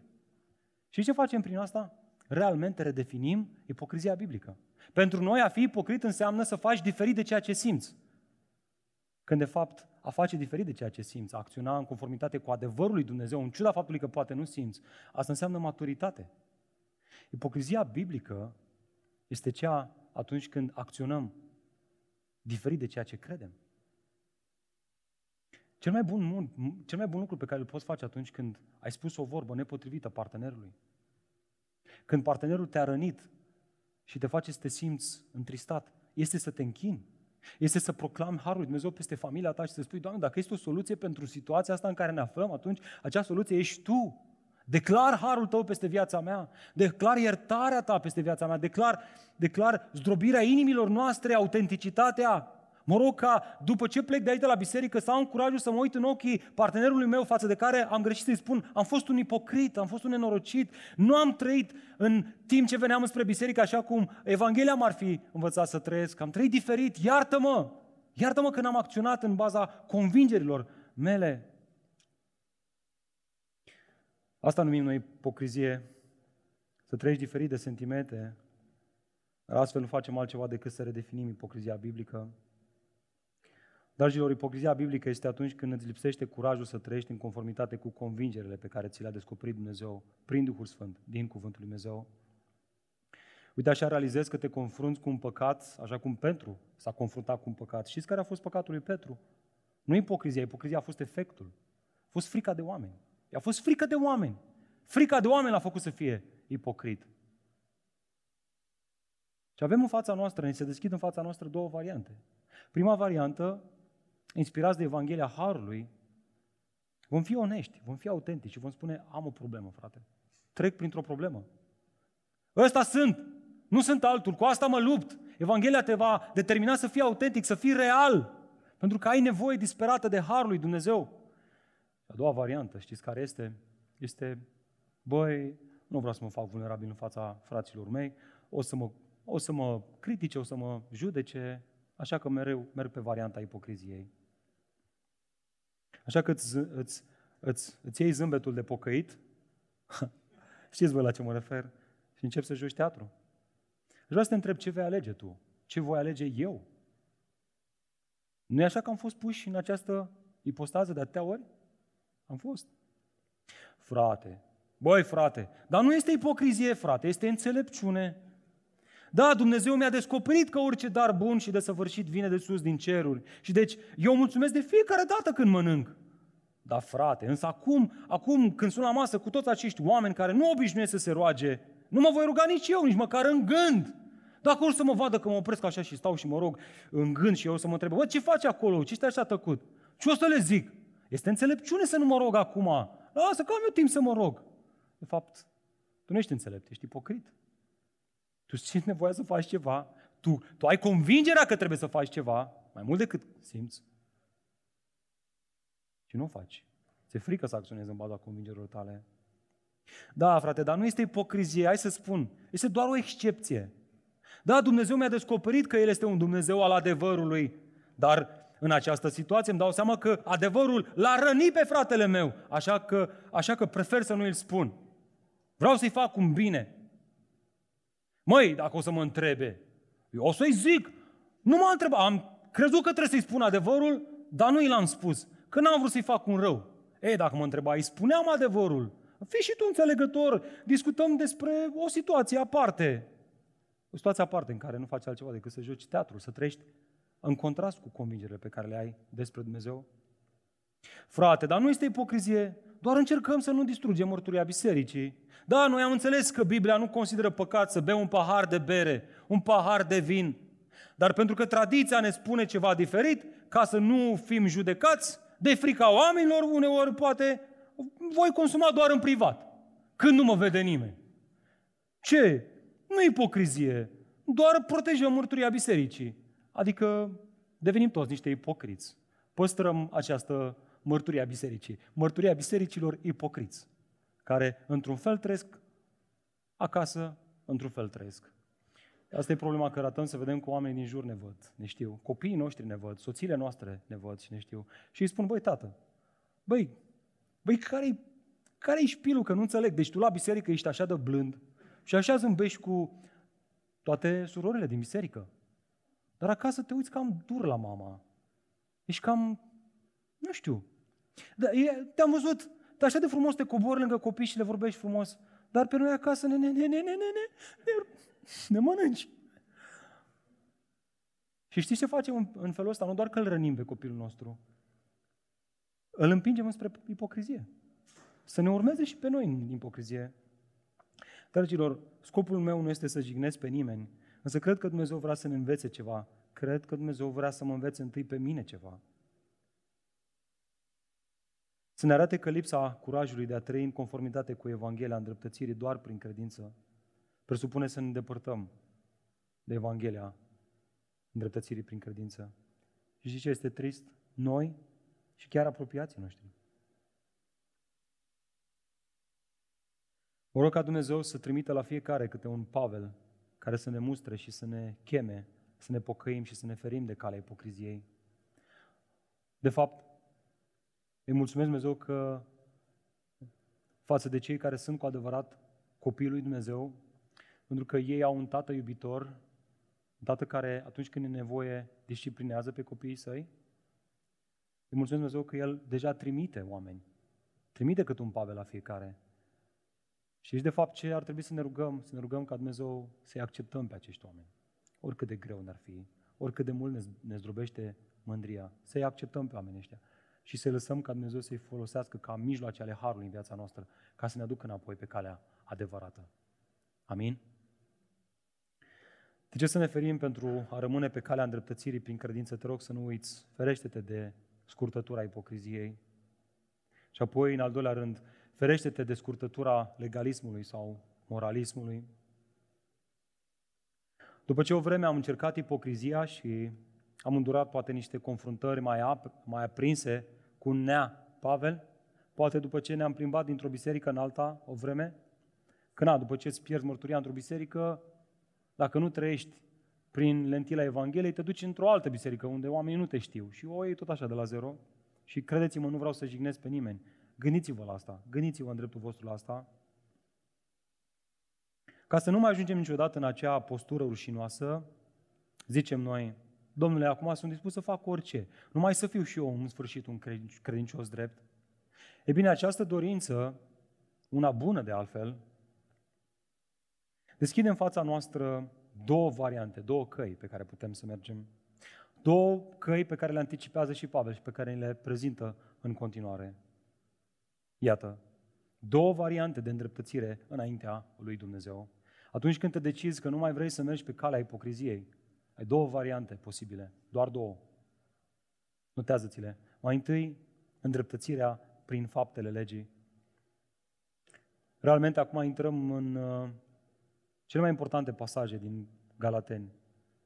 Și ce facem prin asta? Realmente redefinim ipocrizia biblică. Pentru noi a fi ipocrit înseamnă să faci diferit de ceea ce simți. Când de fapt a face diferit de ceea ce simți, a acționa în conformitate cu adevărul lui Dumnezeu, în ciuda faptului că poate nu simți, asta înseamnă maturitate. Ipocrizia biblică este cea atunci când acționăm diferit de ceea ce credem. Cel mai bun, cel mai bun lucru pe care îl poți face atunci când ai spus o vorbă nepotrivită partenerului Când partenerul te-a rănit și te face să te simți întristat, este să te închini. Este să proclami Harul lui Dumnezeu peste familia ta și să spui, Doamne, dacă este o soluție pentru situația asta în care ne aflăm, atunci acea soluție ești Tu. Declar harul tău peste viața mea, declar iertarea ta peste viața mea, declar, declar zdrobirea inimilor noastre, autenticitatea. Mă rog ca după ce plec de aici de la biserică să am curajul să mă uit în ochii partenerului meu față de care am greșit să-i spun am fost un ipocrit, am fost un nenorocit, nu am trăit în timp ce veneam spre biserică așa cum Evanghelia m-ar fi învățat să trăiesc, am trăit diferit, iartă-mă, iartă-mă că n-am acționat în baza convingerilor mele. Asta numim noi ipocrizie, să trăiești diferit de sentimente, dar astfel nu facem altceva decât să redefinim ipocrizia biblică. Dragilor, ipocrizia biblică este atunci când îți lipsește curajul să trăiești în conformitate cu convingerile pe care ți le-a descoperit Dumnezeu prin Duhul Sfânt, din Cuvântul Lui Dumnezeu. Uite, așa realizezi că te confrunți cu un păcat, așa cum Petru s-a confruntat cu un păcat. Știți care a fost păcatul lui Petru? Nu ipocrizia, ipocrizia a fost efectul. A fost frica de oameni. I-a fost frică de oameni. Frica de oameni l-a făcut să fie ipocrit. Și avem în fața noastră, ne se deschid în fața noastră două variante. Prima variantă, inspirați de Evanghelia Harului, vom fi onești, vom fi autentici și vom spune, am o problemă, frate. Trec printr-o problemă. Ăsta sunt, nu sunt altul, cu asta mă lupt. Evanghelia te va determina să fii autentic, să fii real, pentru că ai nevoie disperată de Harul lui Dumnezeu. A doua variantă, știți care este? Este, băi, nu vreau să mă fac vulnerabil în fața fraților mei, o să mă, o să mă critice, o să mă judece, așa că mereu merg pe varianta ipocriziei. Așa că îți, îți, îți, îți iei zâmbetul de pocăit, știți voi la ce mă refer, și începi să joci teatru. Vreau să te întreb ce vei alege tu, ce voi alege eu. Nu e așa că am fost puși în această ipostază de atâtea ori? Am fost. Frate, băi frate, dar nu este ipocrizie, frate, este înțelepciune. Da, Dumnezeu mi-a descoperit că orice dar bun și desăvârșit vine de sus din ceruri. Și deci eu mulțumesc de fiecare dată când mănânc. Da, frate, însă acum, acum când sunt la masă cu toți acești oameni care nu obișnuiesc să se roage, nu mă voi ruga nici eu, nici măcar în gând. Dacă or să mă vadă că mă opresc așa și stau și mă rog în gând și eu să mă întreb, bă, ce faci acolo? Ce stai așa tăcut? Ce o să le zic? Este înțelepciune să nu mă rog acum. Lasă că am eu timp să mă rog. De fapt, tu nu ești înțelept, ești ipocrit. Tu simți nevoia să faci ceva, tu, tu ai convingerea că trebuie să faci ceva, mai mult decât simți, și nu o faci. Ți-e frică să acționezi în baza convingerilor tale. Da, frate, dar nu este ipocrizie, hai să spun. Este doar o excepție. Da, Dumnezeu mi-a descoperit că El este un Dumnezeu al adevărului, dar în această situație, îmi dau seama că adevărul l-a rănit pe fratele meu, așa că, așa că prefer să nu îl spun. Vreau să-i fac un bine. Măi, dacă o să mă întrebe, eu o să-i zic. Nu m-a întrebat, am crezut că trebuie să-i spun adevărul, dar nu i l-am spus, că n-am vrut să-i fac un rău. Ei, dacă mă întreba, îi spuneam adevărul. Fii și tu înțelegător, discutăm despre o situație aparte. O situație aparte în care nu faci altceva decât să joci teatru, să trăiești în contrast cu convingerile pe care le ai despre Dumnezeu? Frate, dar nu este ipocrizie, doar încercăm să nu distrugem mărturia bisericii. Da, noi am înțeles că Biblia nu consideră păcat să bea un pahar de bere, un pahar de vin. Dar pentru că tradiția ne spune ceva diferit, ca să nu fim judecați, de frica oamenilor, uneori poate voi consuma doar în privat, când nu mă vede nimeni. Ce? Nu ipocrizie, doar protejăm mărturia bisericii. Adică devenim toți niște ipocriți. Păstrăm această mărturie a bisericii. Mărturia bisericilor ipocriți, care într-un fel trăiesc acasă, într-un fel trăiesc. Asta e problema că ratăm să vedem că oamenii din jur ne văd, ne știu. Copiii noștri ne văd, soțiile noastre ne văd și ne știu. Și îi spun, băi, tată, băi, băi, care-i, care-i șpilul, că nu înțeleg. Deci tu la biserică ești așa de blând și așa zâmbești cu toate surorile din biserică. Dar acasă te uiți cam dur la mama. Ești cam, nu știu. Da, e, te-am văzut, te așa de frumos te cobori lângă copii și le vorbești frumos, dar pe noi acasă ne, ne, ne, ne, ne, ne, ne, ne mănânci. Și știți ce facem în, în felul ăsta? Nu doar că îl rănim pe copilul nostru, îl împingem înspre ipocrizie. Să ne urmeze și pe noi în ipocrizie. Dragilor, scopul meu nu este să jignesc pe nimeni, însă cred că Dumnezeu vrea să ne învețe ceva. Cred că Dumnezeu vrea să mă învețe întâi pe mine ceva. Să ne arate că lipsa curajului de a trăi în conformitate cu Evanghelia îndreptățirii doar prin credință presupune să ne îndepărtăm de Evanghelia îndreptățirii prin credință. Și știți ce este trist? Noi și chiar apropiații noștri. Mă rog ca Dumnezeu să trimită la fiecare câte un Pavel care să ne mustre și să ne cheme, să ne pocăim și să ne ferim de calea ipocriziei. De fapt, îi mulțumesc Dumnezeu că față de cei care sunt cu adevărat copiii lui Dumnezeu, pentru că ei au un tată iubitor, un tată care atunci când e nevoie disciplinează pe copiii săi. Îi mulțumesc Dumnezeu că El deja trimite oameni. Trimite cât un Pavel la fiecare. Și de fapt ce ar trebui să ne rugăm? Să ne rugăm ca Dumnezeu să-i acceptăm pe acești oameni. Oricât de greu ne-ar fi, oricât de mult ne zdrobește mândria, să-i acceptăm pe oamenii ăștia și să lăsăm ca Dumnezeu să-i folosească ca mijloace ale Harului în viața noastră, ca să ne aducă înapoi pe calea adevărată. Amin? De ce să ne ferim pentru a rămâne pe calea îndreptățirii prin credință? Te rog să nu uiți, ferește-te de scurtătura ipocriziei. Și apoi, în al doilea rând, ferește-te de scurtătura legalismului sau moralismului. După ce o vreme am încercat ipocrizia și am îndurat poate niște confruntări mai, ap- mai aprinse cu un nea Pavel, poate după ce ne-am plimbat dintr-o biserică în alta o vreme, că na, după ce îți pierzi mărturia într-o biserică, dacă nu trăiești prin lentila Evangheliei, te duci într-o altă biserică unde oamenii nu te știu și o iei tot așa de la zero. Și credeți-mă, nu vreau să jignesc pe nimeni. Gândiți-vă la asta, gândiți-vă în dreptul vostru la asta. Ca să nu mai ajungem niciodată în acea postură rușinoasă, zicem noi, Domnule, acum sunt dispus să fac orice, numai să fiu și eu în sfârșit un credincios drept. E bine, această dorință, una bună de altfel, deschide în fața noastră două variante, două căi pe care putem să mergem. Două căi pe care le anticipează și Pavel și pe care le prezintă în continuare. Iată, două variante de îndreptățire înaintea lui Dumnezeu. Atunci când te decizi că nu mai vrei să mergi pe calea ipocriziei, ai două variante posibile, doar două. Notează-ți-le. Mai întâi, îndreptățirea prin faptele legii. Realmente, acum intrăm în uh, cele mai importante pasaje din Galateni,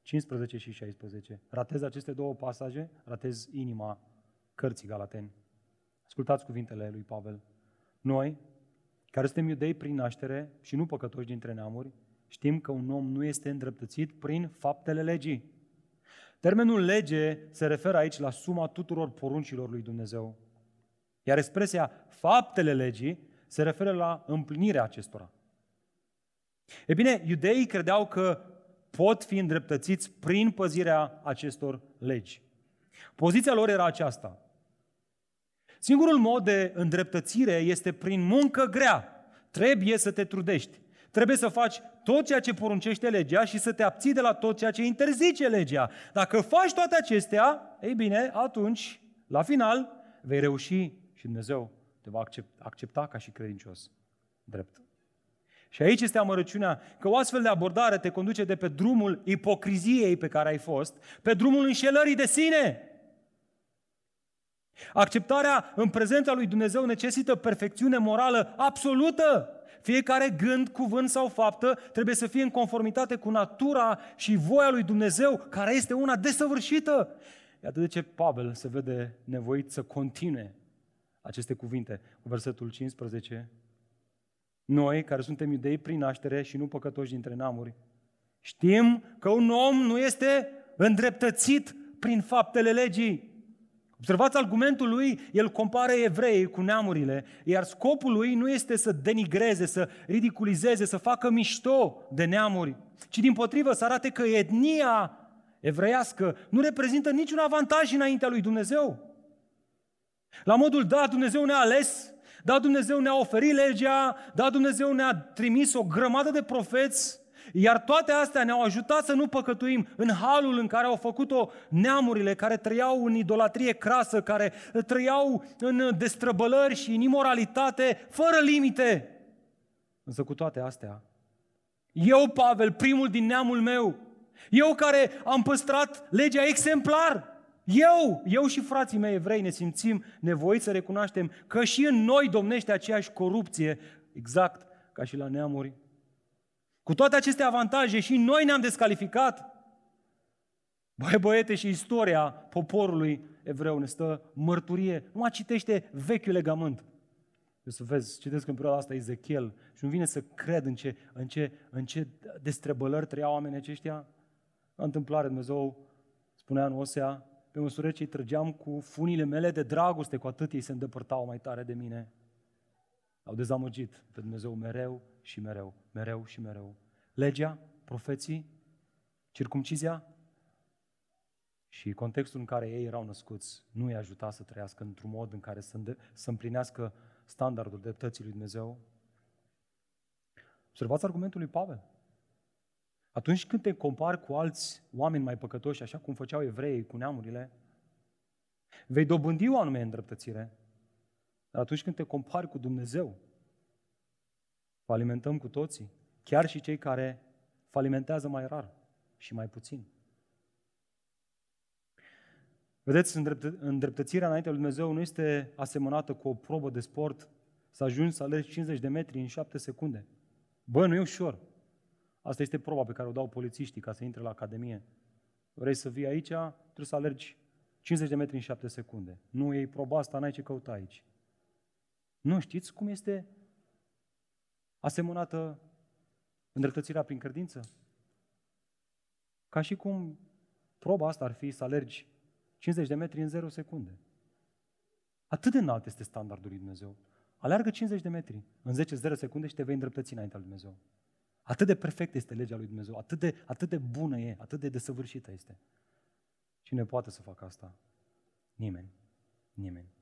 15 și 16. Ratez aceste două pasaje, ratez inima cărții Galateni. Ascultați cuvintele lui Pavel. Noi, care suntem iudei prin naștere și nu păcătoși dintre neamuri, știm că un om nu este îndreptățit prin faptele legii. Termenul lege se referă aici la suma tuturor poruncilor lui Dumnezeu. Iar expresia faptele legii se referă la împlinirea acestora. E bine, iudeii credeau că pot fi îndreptățiți prin păzirea acestor legi. Poziția lor era aceasta. Singurul mod de îndreptățire este prin muncă grea. Trebuie să te trudești. Trebuie să faci tot ceea ce poruncește legea și să te abții de la tot ceea ce interzice legea. Dacă faci toate acestea, ei bine, atunci, la final, vei reuși și Dumnezeu te va accepta ca și credincios drept. Și aici este amărăciunea că o astfel de abordare te conduce de pe drumul ipocriziei pe care ai fost, pe drumul înșelării de sine. Acceptarea în prezența lui Dumnezeu necesită perfecțiune morală absolută. Fiecare gând, cuvânt sau faptă trebuie să fie în conformitate cu natura și voia lui Dumnezeu, care este una desăvârșită. Iată de ce Pavel se vede nevoit să continue aceste cuvinte cu versetul 15 noi, care suntem iudei prin naștere și nu păcătoși dintre neamuri, știm că un om nu este îndreptățit prin faptele legii. Observați argumentul lui, el compară evrei cu neamurile, iar scopul lui nu este să denigreze, să ridiculizeze, să facă mișto de neamuri, ci din potrivă să arate că etnia evreiască nu reprezintă niciun avantaj înaintea lui Dumnezeu. La modul, da, Dumnezeu ne-a ales, da, Dumnezeu ne-a oferit legea, da, Dumnezeu ne-a trimis o grămadă de profeți, iar toate astea ne-au ajutat să nu păcătuim în halul în care au făcut-o neamurile care trăiau în idolatrie crasă, care trăiau în destrăbălări și în imoralitate fără limite. Însă cu toate astea, Eu, Pavel, primul din neamul meu. Eu care am păstrat legea exemplar. Eu, eu și frații mei evrei ne simțim nevoiți să recunoaștem că și în noi domnește aceeași corupție, exact ca și la neamuri. Cu toate aceste avantaje și noi ne-am descalificat. Băi, băiete, și istoria poporului evreu ne stă mărturie. Nu mai citește vechiul legământ. Eu să vezi, citesc în perioada asta Ezechiel și nu vine să cred în ce, în ce, în ce destrebălări trăiau oamenii aceștia. La întâmplare, Dumnezeu spunea în Osea, pe măsură ce îi trăgeam cu funile mele de dragoste, cu atât ei se îndepărtau mai tare de mine. Au dezamăgit pe Dumnezeu mereu și mereu, mereu și mereu. Legea, profeții, circumcizia și contextul în care ei erau născuți nu i-a ajutat să trăiască într-un mod în care să, să împlinească standardul dreptății lui Dumnezeu. Observați argumentul lui Pavel. Atunci când te compari cu alți oameni mai păcătoși, așa cum făceau evreii cu neamurile, vei dobândi o anume îndreptățire. Dar atunci când te compari cu Dumnezeu, falimentăm cu toții, chiar și cei care falimentează mai rar și mai puțin. Vedeți, îndreptățirea înaintea lui Dumnezeu nu este asemănată cu o probă de sport să ajungi să alergi 50 de metri în 7 secunde. Bă, nu e ușor. Asta este proba pe care o dau polițiștii ca să intre la academie. Vrei să vii aici, trebuie să alergi 50 de metri în 7 secunde. Nu e proba asta, n-ai ce căuta aici. Nu știți cum este asemănată îndreptățirea prin credință? Ca și cum proba asta ar fi să alergi 50 de metri în 0 secunde. Atât de înalt este standardul lui Dumnezeu. Aleargă 50 de metri în 10-0 secunde și te vei îndreptăți înaintea lui Dumnezeu. Atât de perfect este legea lui Dumnezeu, atât de, atât de bună e, atât de desăvârșită este. Cine poate să facă asta? Nimeni. Nimeni.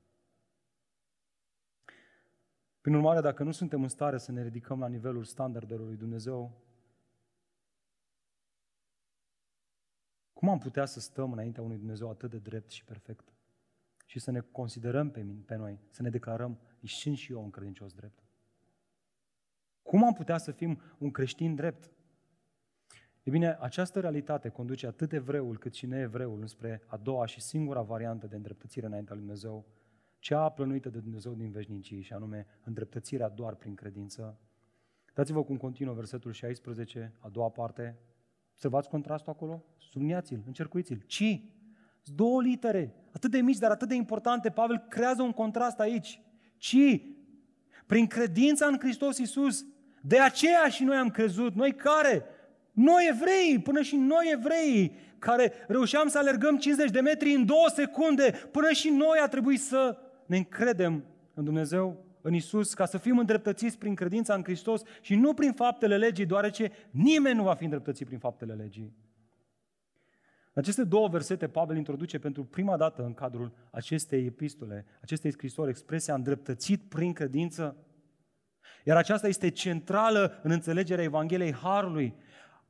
Prin urmare, dacă nu suntem în stare să ne ridicăm la nivelul standardelor lui Dumnezeu, cum am putea să stăm înaintea unui Dumnezeu atât de drept și perfect și să ne considerăm pe, mine, pe noi, să ne declarăm, sunt și eu un credincios drept? Cum am putea să fim un creștin drept? E bine, această realitate conduce atât evreul cât și neevreul înspre a doua și singura variantă de îndreptățire înaintea lui Dumnezeu, cea plănuită de Dumnezeu din veșnicii, și anume îndreptățirea doar prin credință. Dați-vă cum continuă versetul 16, a doua parte. Observați contrastul acolo? Subliniați-l, încercuiți-l. Ci, două litere, atât de mici, dar atât de importante. Pavel creează un contrast aici. Ci, prin credința în Hristos Iisus, de aceea și noi am crezut. Noi care? Noi evrei, până și noi evrei, care reușeam să alergăm 50 de metri în două secunde, până și noi a trebuit să ne încredem în Dumnezeu, în Isus, ca să fim îndreptățiți prin credința în Hristos și nu prin faptele legii, deoarece nimeni nu va fi îndreptățit prin faptele legii. În aceste două versete, Pavel introduce pentru prima dată în cadrul acestei epistole, acestei scrisori, expresia îndreptățit prin credință. Iar aceasta este centrală în înțelegerea Evangheliei Harului.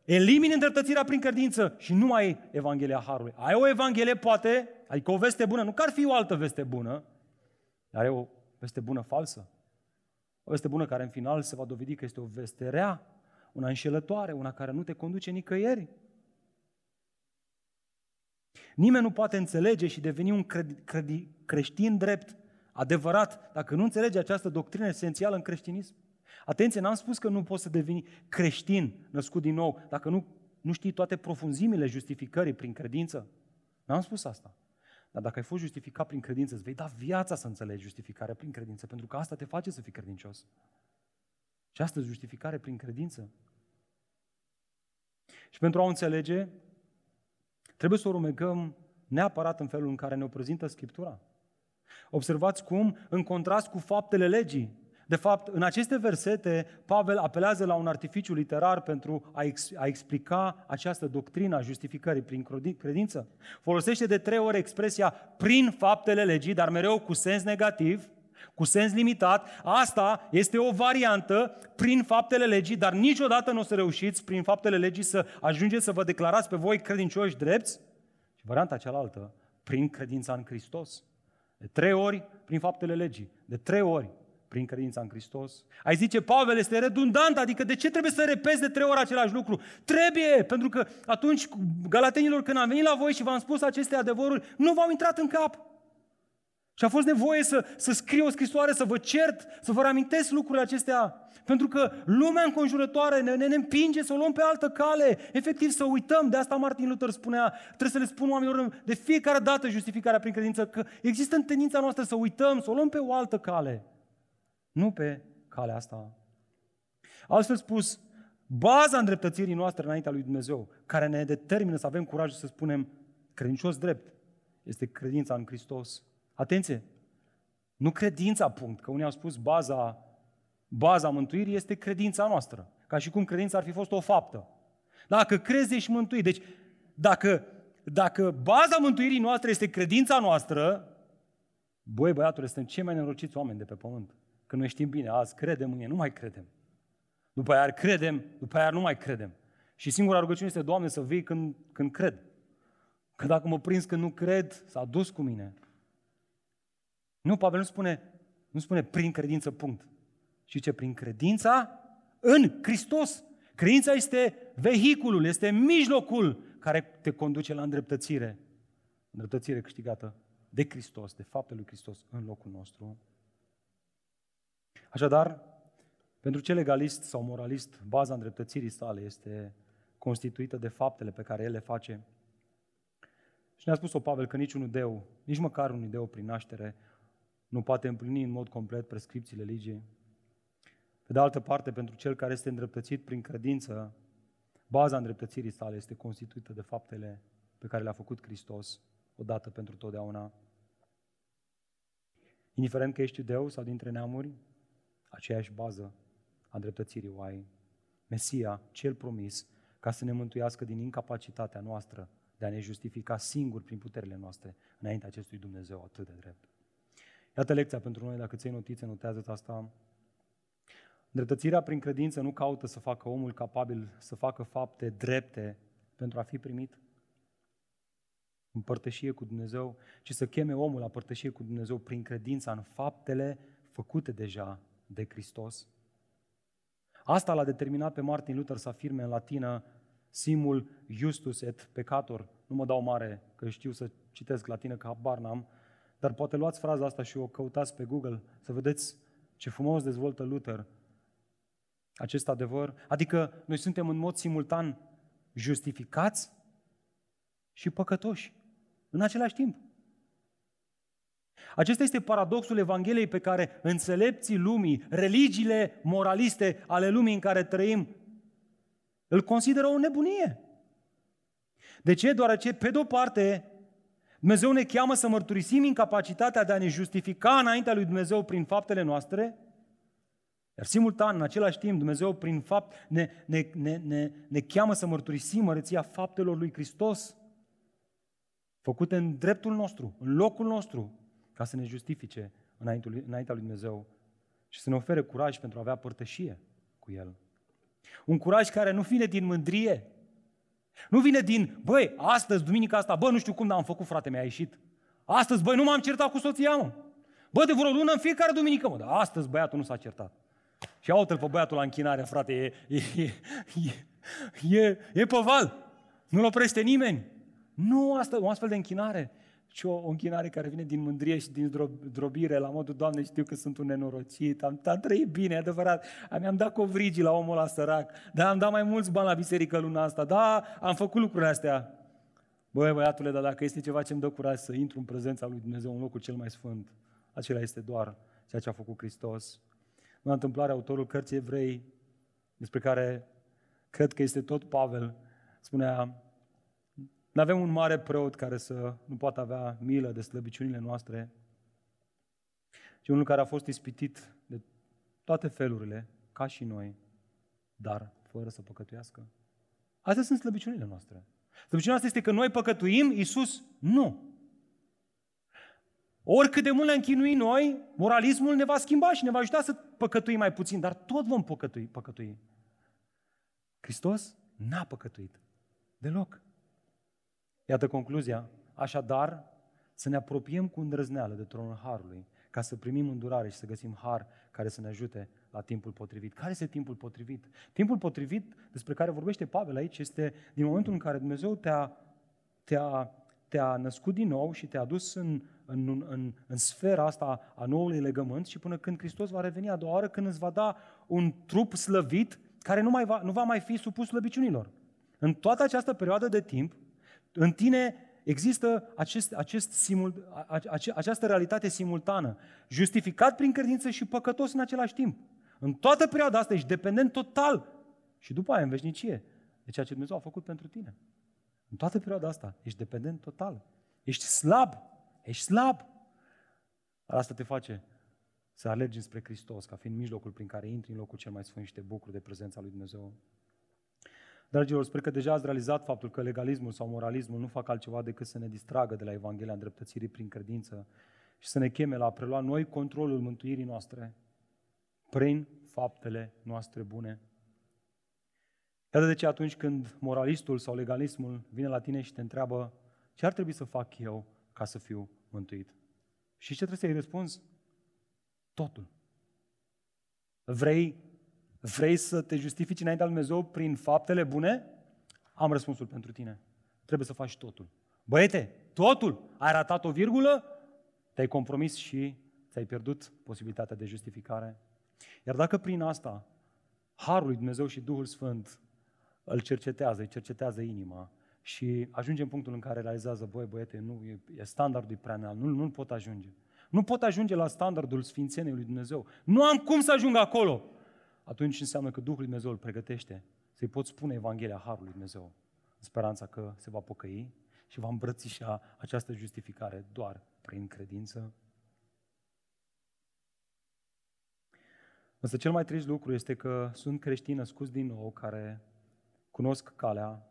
Elimini îndreptățirea prin credință și nu mai ai Evanghelia Harului. Ai o Evanghelie, poate, adică o veste bună, nu că ar fi o altă veste bună, dar e o veste bună falsă. O veste bună care în final se va dovedi că este o veste rea, una înșelătoare, una care nu te conduce nicăieri. Nimeni nu poate înțelege și deveni un cred, cred, creștin drept, adevărat, dacă nu înțelege această doctrină esențială în creștinism. Atenție, n-am spus că nu poți să deveni creștin, născut din nou, dacă nu, nu știi toate profunzimile justificării prin credință. N-am spus asta. Dar dacă ai fost justificat prin credință, îți vei da viața să înțelegi justificarea prin credință, pentru că asta te face să fii credincios. Și astăzi justificare prin credință. Și pentru a o înțelege, trebuie să o rumegăm neapărat în felul în care ne-o prezintă Scriptura. Observați cum, în contrast cu faptele legii, de fapt, în aceste versete, Pavel apelează la un artificiu literar pentru a, ex- a explica această doctrină a justificării prin credință. Folosește de trei ori expresia prin faptele legii, dar mereu cu sens negativ, cu sens limitat. Asta este o variantă prin faptele legii, dar niciodată nu o să reușiți prin faptele legii să ajungeți să vă declarați pe voi credincioși drepți. Și varianta cealaltă, prin credința în Hristos. De trei ori prin faptele legii, de trei ori prin credința în Hristos. Ai zice, Pavel, este redundant, adică de ce trebuie să repezi de trei ori același lucru? Trebuie, pentru că atunci, galatenilor, când am venit la voi și v-am spus aceste adevăruri, nu v-au intrat în cap. Și a fost nevoie să, să scriu o scrisoare, să vă cert, să vă reamintesc lucrurile acestea. Pentru că lumea înconjurătoare ne, ne, ne împinge să o luăm pe altă cale. Efectiv să uităm. De asta Martin Luther spunea, trebuie să le spun oamenilor de fiecare dată justificarea prin credință, că există în tendința noastră să uităm, să o luăm pe o altă cale. Nu pe calea asta. Altfel spus, baza îndreptățirii noastre înaintea lui Dumnezeu, care ne determină să avem curajul să spunem credincios drept, este credința în Hristos. Atenție! Nu credința, punct. Că unii au spus baza, baza mântuirii este credința noastră. Ca și cum credința ar fi fost o faptă. Dacă crezi, ești mântuit. Deci, dacă, dacă baza mântuirii noastre este credința noastră, băi, băiatul, suntem cei mai nenorociți oameni de pe pământ. Că noi știm bine, azi credem, mâine nu mai credem. După aia credem, după aia nu mai credem. Și singura rugăciune este, Doamne, să vii când, când cred. Că dacă mă prins când nu cred, s-a dus cu mine. Nu, Pavel nu spune, nu spune prin credință, punct. Și ce? Prin credința în Hristos. Credința este vehiculul, este mijlocul care te conduce la îndreptățire. Îndreptățire câștigată de Hristos, de faptul lui Hristos în locul nostru. Așadar, pentru cel legalist sau moralist, baza îndreptățirii sale este constituită de faptele pe care el le face. Și ne-a spus-o Pavel că niciun deu, nici măcar un ideu prin naștere, nu poate împlini în mod complet prescripțiile legii. Pe de altă parte, pentru cel care este îndreptățit prin credință, baza îndreptățirii sale este constituită de faptele pe care le-a făcut Hristos odată pentru totdeauna. Indiferent că ești iudeu sau dintre neamuri, aceeași bază a îndreptățirii o ai. Mesia, cel promis, ca să ne mântuiască din incapacitatea noastră de a ne justifica singur prin puterile noastre înaintea acestui Dumnezeu atât de drept. Iată lecția pentru noi, dacă ți notițe, notează asta. Dreptățirea prin credință nu caută să facă omul capabil să facă fapte drepte pentru a fi primit în părtășie cu Dumnezeu, ci să cheme omul la părtășie cu Dumnezeu prin credința în faptele făcute deja de Hristos. Asta l-a determinat pe Martin Luther să afirme în latină simul justus et peccator. Nu mă dau mare că știu să citesc latină, că habar n-am, dar poate luați fraza asta și o căutați pe Google să vedeți ce frumos dezvoltă Luther acest adevăr. Adică noi suntem în mod simultan justificați și păcătoși în același timp. Acesta este paradoxul Evangheliei pe care înțelepții lumii, religiile moraliste ale lumii în care trăim, îl consideră o nebunie. De ce? Deoarece, pe de-o parte, Dumnezeu ne cheamă să mărturisim incapacitatea de a ne justifica înaintea lui Dumnezeu prin faptele noastre, iar simultan, în același timp, Dumnezeu prin fapt ne, ne, ne, ne, ne cheamă să mărturisim măreția faptelor lui Hristos, făcute în dreptul nostru, în locul nostru, ca să ne justifice înaintea lui Dumnezeu și să ne ofere curaj pentru a avea părtășie cu El. Un curaj care nu vine din mândrie, nu vine din, băi, astăzi, duminica asta, bă, nu știu cum, dar am făcut, frate, mi-a ieșit. Astăzi, băi, nu m-am certat cu soția, mă. Bă, de vreo lună în fiecare duminică, mă, dar astăzi băiatul nu s-a certat. Și uite pe băiatul la închinare, frate, e, e, e, e, e pe val. Nu-l oprește nimeni. Nu asta, o astfel de închinare și o, o închinare care vine din mândrie și din drobire, la modul, Doamne, știu că sunt un nenorocit, am, am trăit bine, adevărat, mi-am dat covrigii la omul ăla sărac, dar am dat mai mulți bani la biserică luna asta, da, am făcut lucrurile astea. Băi, băiatule, dar dacă este ceva ce îmi dă curaj să intru în prezența lui Dumnezeu în locul cel mai sfânt, acela este doar ceea ce a făcut Hristos. În întâmplare, autorul cărții evrei, despre care cred că este tot Pavel, spunea, nu avem un mare preot care să nu poată avea milă de slăbiciunile noastre, ci unul care a fost ispitit de toate felurile, ca și noi, dar fără să păcătuiască. Astea sunt slăbiciunile noastre. Slăbiciunea asta este că noi păcătuim, Iisus nu. Oricât de mult ne-am chinuit noi, moralismul ne va schimba și ne va ajuta să păcătuim mai puțin, dar tot vom păcătui. păcătui. Hristos n-a păcătuit. Deloc. Iată concluzia. Așadar, să ne apropiem cu îndrăzneală de tronul Harului, ca să primim îndurare și să găsim har care să ne ajute la timpul potrivit. Care este timpul potrivit? Timpul potrivit despre care vorbește Pavel aici este din momentul în care Dumnezeu te-a, te-a, te-a născut din nou și te-a dus în, în, în, în sfera asta a noului legământ și până când Hristos va reveni a doua oară, când îți va da un trup slăvit care nu, mai va, nu va mai fi supus slăbiciunilor. În toată această perioadă de timp, în tine există acest, acest simul, ace, această realitate simultană, justificat prin credință și păcătos în același timp. În toată perioada asta ești dependent total și după aia în veșnicie de ceea ce Dumnezeu a făcut pentru tine. În toată perioada asta ești dependent total. Ești slab. Ești slab. Dar asta te face să alergi spre Hristos, ca fiind mijlocul prin care intri în locul cel mai sfânt și te bucuri de prezența lui Dumnezeu. Dragilor, sper că deja ați realizat faptul că legalismul sau moralismul nu fac altceva decât să ne distragă de la Evanghelia îndreptățirii prin credință și să ne cheme la a prelua noi controlul mântuirii noastre prin faptele noastre bune. Iată de ce atunci când moralistul sau legalismul vine la tine și te întreabă ce ar trebui să fac eu ca să fiu mântuit? Și ce trebuie să-i răspunzi? Totul. Vrei, vrei să te justifici înaintea lui Dumnezeu prin faptele bune? Am răspunsul pentru tine. Trebuie să faci totul. Băiete, totul! Ai ratat o virgulă? Te-ai compromis și ți-ai pierdut posibilitatea de justificare. Iar dacă prin asta Harul lui Dumnezeu și Duhul Sfânt îl cercetează, îi cercetează inima și ajunge în punctul în care realizează, băi, băiete, nu, e, e standardul prea înalt, nu, nu pot ajunge. Nu pot ajunge la standardul Sfințeniei lui Dumnezeu. Nu am cum să ajung acolo. Atunci înseamnă că Duhul lui Dumnezeu îl pregătește să-i pot spune Evanghelia Harului Dumnezeu, în speranța că se va pocăi și va îmbrățișa această justificare doar prin credință. Însă cel mai trist lucru este că sunt creștini născuți din nou care cunosc calea,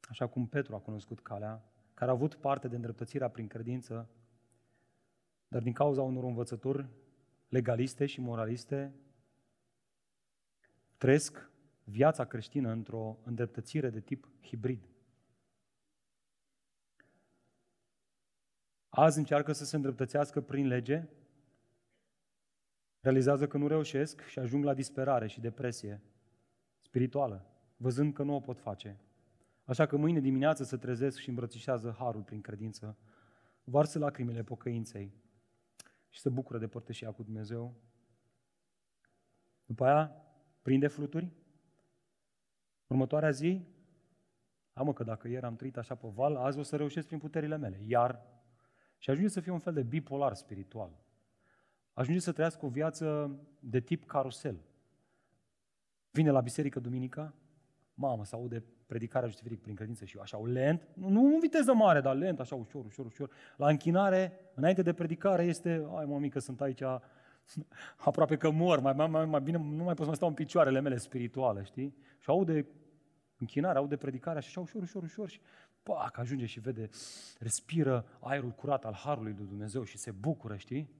așa cum Petru a cunoscut calea, care au avut parte de îndreptățirea prin credință, dar din cauza unor învățături legaliste și moraliste, trăiesc viața creștină într-o îndreptățire de tip hibrid. Azi încearcă să se îndreptățească prin lege, realizează că nu reușesc și ajung la disperare și depresie spirituală, văzând că nu o pot face. Așa că mâine dimineață se trezesc și îmbrățișează harul prin credință, varsă lacrimile pocăinței și se bucură de părtășia cu Dumnezeu. După aia, prinde fluturi. Următoarea zi, amă că dacă ieri am trăit așa pe val, azi o să reușesc prin puterile mele. Iar, și ajunge să fie un fel de bipolar spiritual ajunge să trăiască o viață de tip carusel. Vine la biserică duminica, mamă, să aude predicarea justificării prin credință și așa, lent, nu, nu în viteză mare, dar lent, așa, ușor, ușor, ușor. La închinare, înainte de predicare, este, ai mă, mică, sunt aici, aproape că mor, mai, mai, mai bine nu mai pot să mai stau în picioarele mele spirituale, știi? Și aude închinare, aude predicarea și așa ușor, ușor, ușor și pac, ajunge și vede, respiră aerul curat al Harului lui Dumnezeu și se bucură, știi?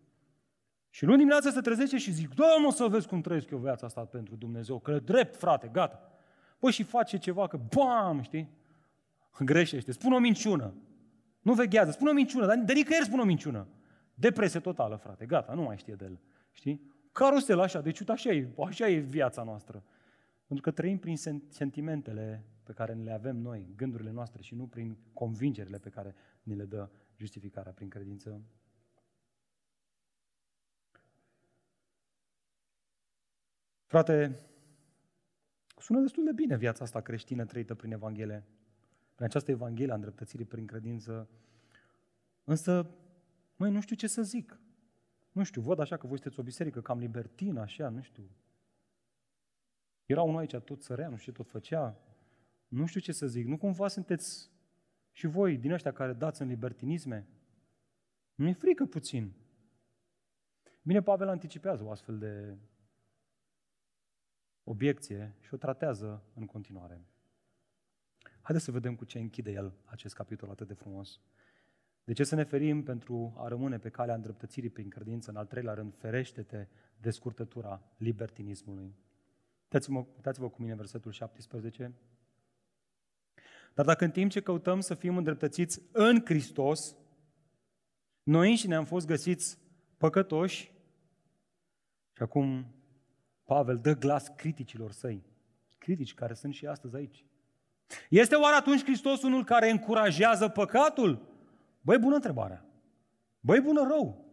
Și luni dimineața se trezește și zic, Doamne, să vezi cum trăiesc eu viața asta pentru Dumnezeu, că drept, frate, gata. Păi și face ceva, că bam, știi? Greșește, spune o minciună. Nu veghează, spune o minciună, dar de nicăieri spune o minciună. Depresie totală, frate, gata, nu mai știe de el. Știi? Carusel așa, deci uite, așa e, așa e viața noastră. Pentru că trăim prin sentimentele pe care le avem noi, gândurile noastre și nu prin convingerile pe care ni le dă justificarea prin credință. Frate, sună destul de bine viața asta creștină trăită prin Evanghelie, prin această Evanghelie a îndreptățirii prin credință. Însă, măi, nu știu ce să zic. Nu știu, văd așa că voi sunteți o biserică cam libertină, așa, nu știu. Era unul aici, tot sărea, nu știu ce tot făcea. Nu știu ce să zic. Nu cumva sunteți și voi din ăștia care dați în libertinisme? Nu e frică puțin. Bine, Pavel anticipează o astfel de obiecție și o tratează în continuare. Haideți să vedem cu ce închide el acest capitol atât de frumos. De ce să ne ferim pentru a rămâne pe calea îndreptățirii prin credință? În al treilea rând, ferește-te de scurtătura libertinismului. Uitați-vă, uitați-vă cu mine versetul 17. Dar dacă în timp ce căutăm să fim îndreptățiți în Hristos, noi înșine am fost găsiți păcătoși și acum Pavel dă glas criticilor săi, critici care sunt și astăzi aici. Este oare atunci Hristos unul care încurajează păcatul? Băi, bună întrebarea. Băi, bună rău.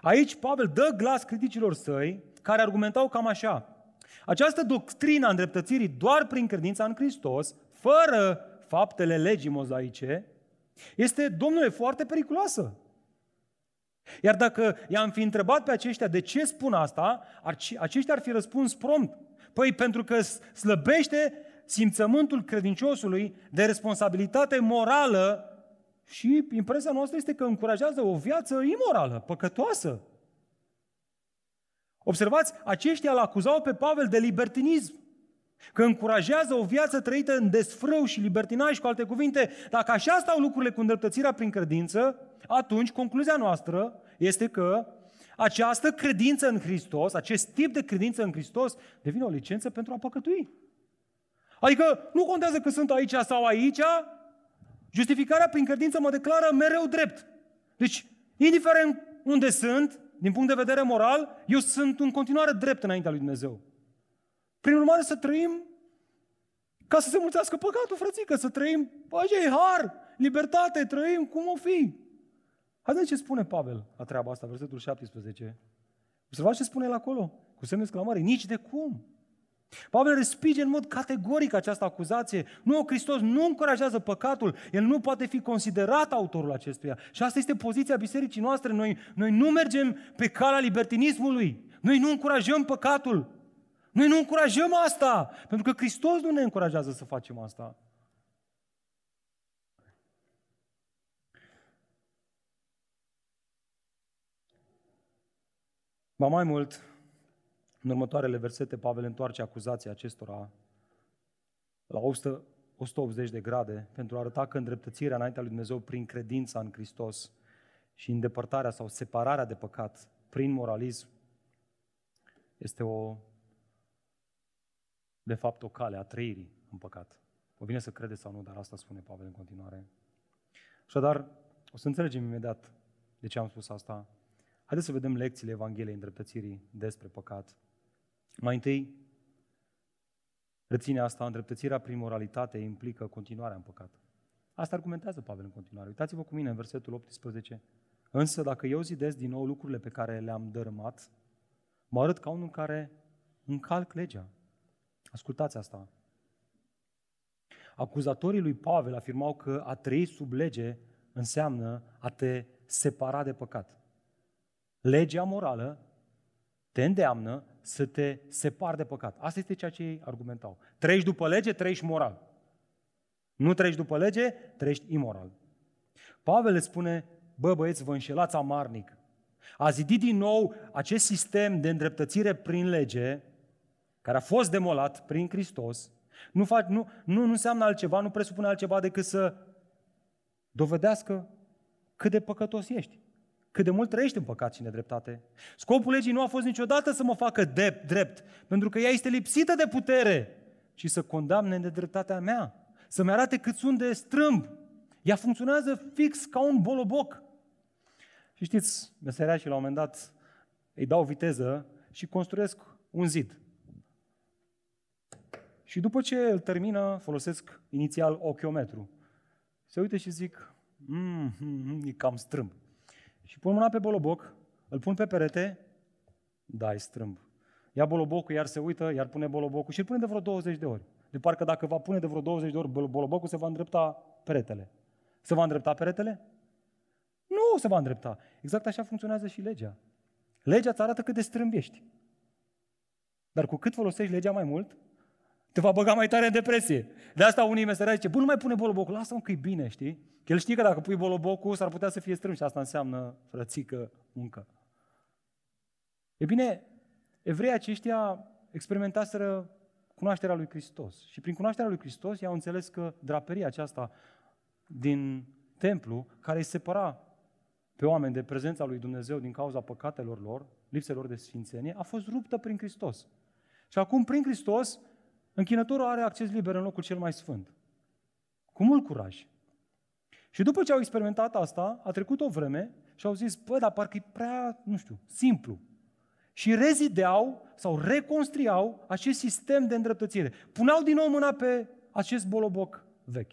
Aici Pavel dă glas criticilor săi care argumentau cam așa. Această doctrină a îndreptățirii doar prin credința în Hristos, fără faptele legii mozaice, este, domnule, foarte periculoasă. Iar dacă i-am fi întrebat pe aceștia de ce spun asta, aceștia ar fi răspuns prompt. Păi pentru că slăbește simțământul credinciosului de responsabilitate morală și impresia noastră este că încurajează o viață imorală, păcătoasă. Observați, aceștia îl acuzau pe Pavel de libertinism, că încurajează o viață trăită în desfrâu și libertinaj, cu alte cuvinte, dacă așa stau lucrurile cu îndreptățirea prin credință, atunci concluzia noastră este că această credință în Hristos, acest tip de credință în Hristos, devine o licență pentru a păcătui. Adică nu contează că sunt aici sau aici, justificarea prin credință mă declară mereu drept. Deci, indiferent unde sunt, din punct de vedere moral, eu sunt în continuare drept înaintea lui Dumnezeu. Prin urmare să trăim ca să se mulțească păcatul, frățică, să trăim, așa e har, libertate, trăim cum o fi. Haideți ce spune Pavel la treaba asta, versetul 17. Observați ce spune el acolo, cu semne exclamare, nici de cum. Pavel respinge în mod categoric această acuzație. Nu, Hristos nu încurajează păcatul, el nu poate fi considerat autorul acestuia. Și asta este poziția bisericii noastre. Noi, noi nu mergem pe calea libertinismului. Noi nu încurajăm păcatul. Noi nu încurajăm asta, pentru că Hristos nu ne încurajează să facem asta. Ba mai mult, în următoarele versete, Pavel întoarce acuzația acestora la 100, 180 de grade pentru a arăta că îndreptățirea înaintea lui Dumnezeu prin credința în Hristos și îndepărtarea sau separarea de păcat prin moralism este o, de fapt, o cale a trăirii în păcat. O vine să crede sau nu, dar asta spune Pavel în continuare. Așadar, o să înțelegem imediat de ce am spus asta. Haideți să vedem lecțiile Evangheliei îndreptățirii despre păcat. Mai întâi, reține asta, îndreptățirea prin moralitate implică continuarea în păcat. Asta argumentează Pavel în continuare. Uitați-vă cu mine în versetul 18. Însă dacă eu zidesc din nou lucrurile pe care le-am dărâmat, mă arăt ca unul care încalc legea. Ascultați asta. Acuzatorii lui Pavel afirmau că a trăi sub lege înseamnă a te separa de păcat. Legea morală te îndeamnă să te separi de păcat. Asta este ceea ce ei argumentau. Trăiești după lege, trăiești moral. Nu trăiești după lege, trăiești imoral. Pavel le spune, bă băieți, vă înșelați amarnic. A zidit din nou acest sistem de îndreptățire prin lege, care a fost demolat prin Hristos, nu, fac, nu, nu, nu înseamnă altceva, nu presupune altceva decât să dovedească cât de păcătos ești cât de mult trăiești în păcat și nedreptate. Scopul legii nu a fost niciodată să mă facă drept, drept pentru că ea este lipsită de putere, ci să condamne nedreptatea mea, să-mi arate cât sunt de strâmb. Ea funcționează fix ca un boloboc. Și știți, și la un moment dat îi dau viteză și construiesc un zid. Și după ce îl termină, folosesc inițial ochiometru. Se uite și zic, mm, mm, mm, e cam strâmb. Și pun mâna pe boloboc, îl pun pe perete, dai strâmb. Ia bolobocul, iar se uită, iar pune bolobocul și îl pune de vreo 20 de ori. De parcă dacă va pune de vreo 20 de ori bolobocul, se va îndrepta peretele. Se va îndrepta peretele? Nu se va îndrepta. Exact așa funcționează și legea. Legea îți arată cât de strâmb ești. Dar cu cât folosești legea mai mult, te va băga mai tare în depresie. De asta unii meserai zice, bă, nu mai pune bolobocul, lasă-mă că e bine, știi? Că el știe că dacă pui bolobocul, s-ar putea să fie strâmb și asta înseamnă frățică muncă. E bine, evreii aceștia experimentaseră cunoașterea lui Hristos. Și prin cunoașterea lui Hristos i-au înțeles că draperia aceasta din templu, care îi separa pe oameni de prezența lui Dumnezeu din cauza păcatelor lor, lipselor de sfințenie, a fost ruptă prin Hristos. Și acum, prin Hristos, închinătorul are acces liber în locul cel mai sfânt. Cu mult curaj. Și după ce au experimentat asta, a trecut o vreme și au zis, bă, dar parcă e prea, nu știu, simplu. Și rezideau sau reconstriau acest sistem de îndreptățire. Puneau din nou mâna pe acest boloboc vechi.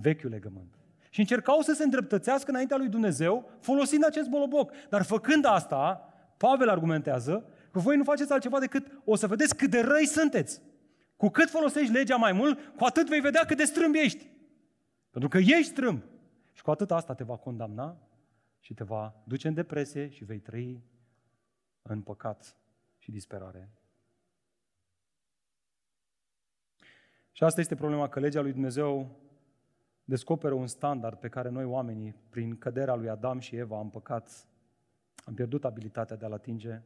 Vechiul legământ. Și încercau să se îndreptățească înaintea lui Dumnezeu folosind acest boloboc. Dar făcând asta, Pavel argumentează că voi nu faceți altceva decât o să vedeți cât de răi sunteți. Cu cât folosești legea mai mult, cu atât vei vedea cât de strâmb ești. Pentru că ești strâmb. Și cu atât asta te va condamna și te va duce în depresie și vei trăi în păcat și disperare. Și asta este problema, că legea lui Dumnezeu descoperă un standard pe care noi oamenii, prin căderea lui Adam și Eva, am păcat, am pierdut abilitatea de a-l atinge.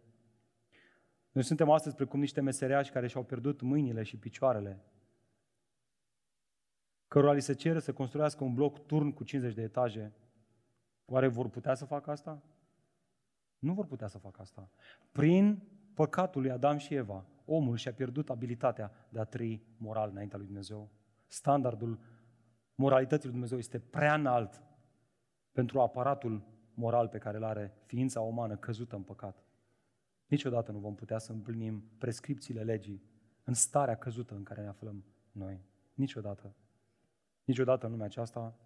Noi suntem astăzi precum niște meseriași care și-au pierdut mâinile și picioarele, cărora li se cere să construiască un bloc turn cu 50 de etaje. Oare vor putea să facă asta? Nu vor putea să facă asta. Prin păcatul lui Adam și Eva, omul și-a pierdut abilitatea de a trăi moral înaintea lui Dumnezeu. Standardul moralității lui Dumnezeu este prea înalt pentru aparatul moral pe care îl are ființa umană căzută în păcat. Niciodată nu vom putea să împlinim prescripțiile legii în starea căzută în care ne aflăm noi. Niciodată. Niciodată în lumea aceasta.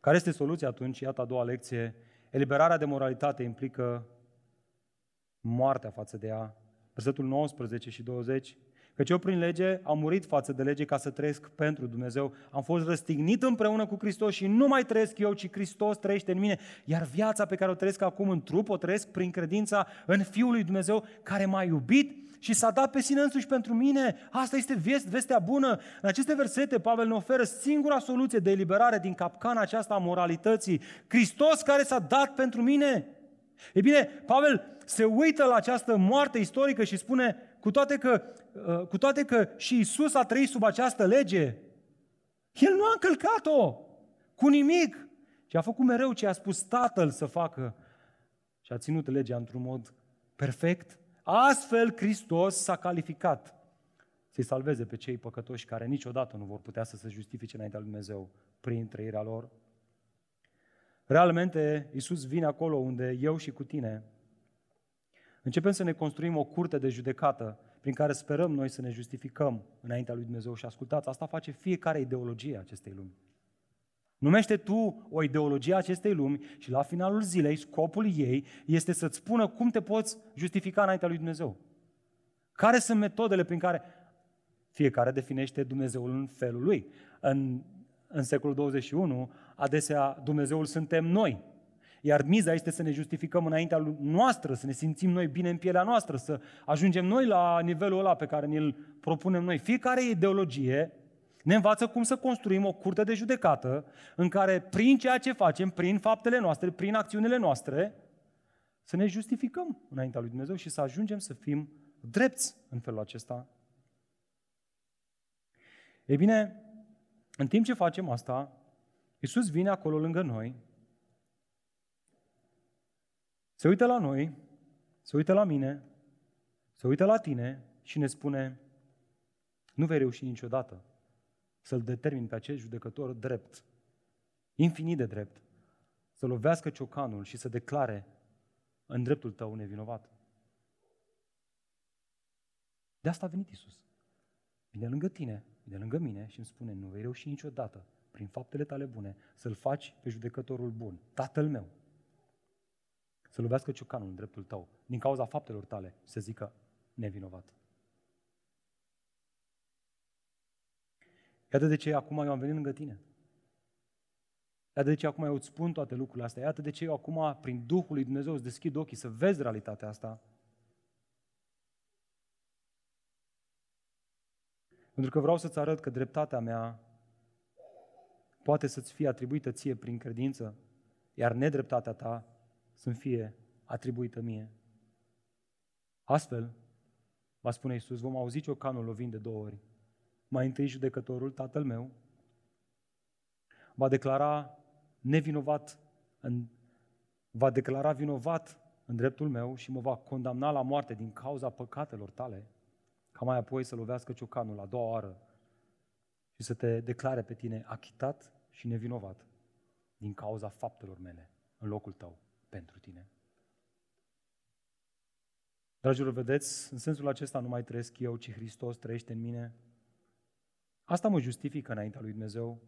Care este soluția atunci? Iată a doua lecție. Eliberarea de moralitate implică moartea față de ea. Versetul 19 și 20 Căci eu prin lege am murit față de lege ca să trăiesc pentru Dumnezeu. Am fost răstignit împreună cu Hristos și nu mai trăiesc eu, ci Hristos trăiește în mine. Iar viața pe care o trăiesc acum în trup, o trăiesc prin credința în Fiul lui Dumnezeu care m-a iubit și s-a dat pe sine însuși pentru mine. Asta este vest, vestea bună. În aceste versete, Pavel ne oferă singura soluție de eliberare din capcana aceasta a moralității. Hristos care s-a dat pentru mine. E bine, Pavel se uită la această moarte istorică și spune, cu toate că, uh, cu toate că și Isus a trăit sub această lege, el nu a încălcat-o cu nimic, ci a făcut mereu ce a spus Tatăl să facă și a ținut legea într-un mod perfect. Astfel, Hristos s-a calificat să-i salveze pe cei păcătoși care niciodată nu vor putea să se justifice înaintea lui Dumnezeu prin trăirea lor. Realmente, Isus vine acolo unde eu și cu tine Începem să ne construim o curte de judecată prin care sperăm noi să ne justificăm înaintea lui Dumnezeu și ascultați, asta face fiecare ideologie a acestei lumi. Numește tu o ideologie a acestei lumi și la finalul zilei scopul ei este să-ți spună cum te poți justifica înaintea lui Dumnezeu. Care sunt metodele prin care fiecare definește Dumnezeul în felul lui. În, în secolul 21, adesea Dumnezeul suntem noi, iar miza este să ne justificăm înaintea noastră, să ne simțim noi bine în pielea noastră, să ajungem noi la nivelul ăla pe care ne-l propunem noi. Fiecare ideologie ne învață cum să construim o curte de judecată în care prin ceea ce facem, prin faptele noastre, prin acțiunile noastre, să ne justificăm înaintea lui Dumnezeu și să ajungem să fim drepți în felul acesta. Ei bine, în timp ce facem asta, Iisus vine acolo lângă noi se uită la noi, se uită la mine, se uită la tine și ne spune, nu vei reuși niciodată să-l determin pe acest judecător drept, infinit de drept, să lovească ciocanul și să declare în dreptul tău nevinovat. De asta a venit Isus. Vine lângă tine, vine lângă mine și îmi spune, nu vei reuși niciodată, prin faptele tale bune, să-l faci pe judecătorul bun, tatăl meu, să lovească ciocanul în dreptul tău, din cauza faptelor tale, să zică nevinovat. Iată de ce acum eu am venit lângă tine. Iată de ce acum eu îți spun toate lucrurile astea. Iată de ce eu acum, prin Duhul lui Dumnezeu, îți deschid ochii să vezi realitatea asta. Pentru că vreau să-ți arăt că dreptatea mea poate să-ți fie atribuită ție prin credință, iar nedreptatea ta să-mi fie atribuită mie. Astfel, va spune Iisus, vom auzi ciocanul lovind de două ori. Mai întâi judecătorul, tatăl meu, va declara nevinovat, în, va declara vinovat în dreptul meu și mă va condamna la moarte din cauza păcatelor tale, ca mai apoi să lovească ciocanul a doua oară și să te declare pe tine achitat și nevinovat. din cauza faptelor mele în locul tău pentru tine. Dragilor, vedeți, în sensul acesta nu mai trăiesc eu, ci Hristos trăiește în mine. Asta mă justifică înaintea lui Dumnezeu.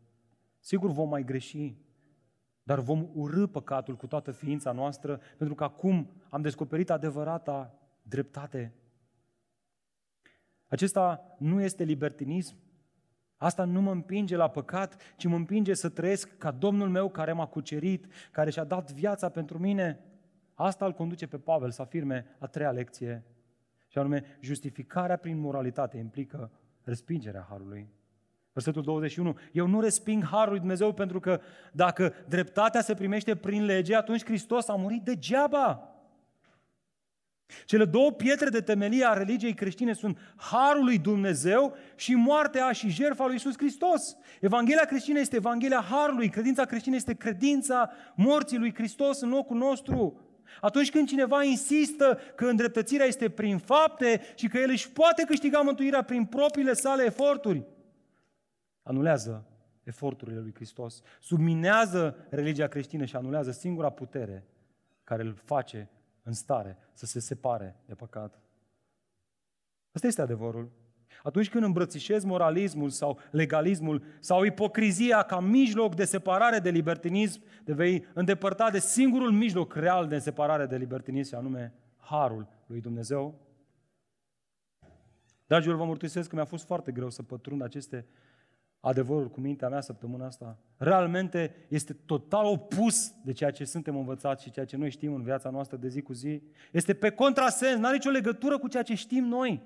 Sigur vom mai greși, dar vom urâ păcatul cu toată ființa noastră, pentru că acum am descoperit adevărata dreptate. Acesta nu este libertinism. Asta nu mă împinge la păcat, ci mă împinge să trăiesc ca Domnul meu care m-a cucerit, care și-a dat viața pentru mine. Asta îl conduce pe Pavel să afirme a treia lecție, și anume, justificarea prin moralitate implică respingerea harului. Versetul 21. Eu nu resping harul lui Dumnezeu pentru că dacă dreptatea se primește prin lege, atunci Hristos a murit degeaba. Cele două pietre de temelie a religiei creștine sunt harul lui Dumnezeu și moartea și jertfa lui Isus Hristos. Evanghelia creștină este Evanghelia harului, credința creștină este credința morții lui Hristos în locul nostru. Atunci când cineva insistă că îndreptățirea este prin fapte și că el își poate câștiga mântuirea prin propriile sale eforturi, anulează eforturile lui Hristos, subminează religia creștină și anulează singura putere care îl face în stare să se separe de păcat. Asta este adevărul. Atunci când îmbrățișezi moralismul sau legalismul sau ipocrizia ca mijloc de separare de libertinism, te vei îndepărta de singurul mijloc real de separare de libertinism, și anume Harul lui Dumnezeu. Dragilor, vă mărturisesc că mi-a fost foarte greu să pătrund aceste adevărul cu mintea mea săptămâna asta. Realmente este total opus de ceea ce suntem învățați și ceea ce noi știm în viața noastră de zi cu zi. Este pe contrasens, nu are nicio legătură cu ceea ce știm noi.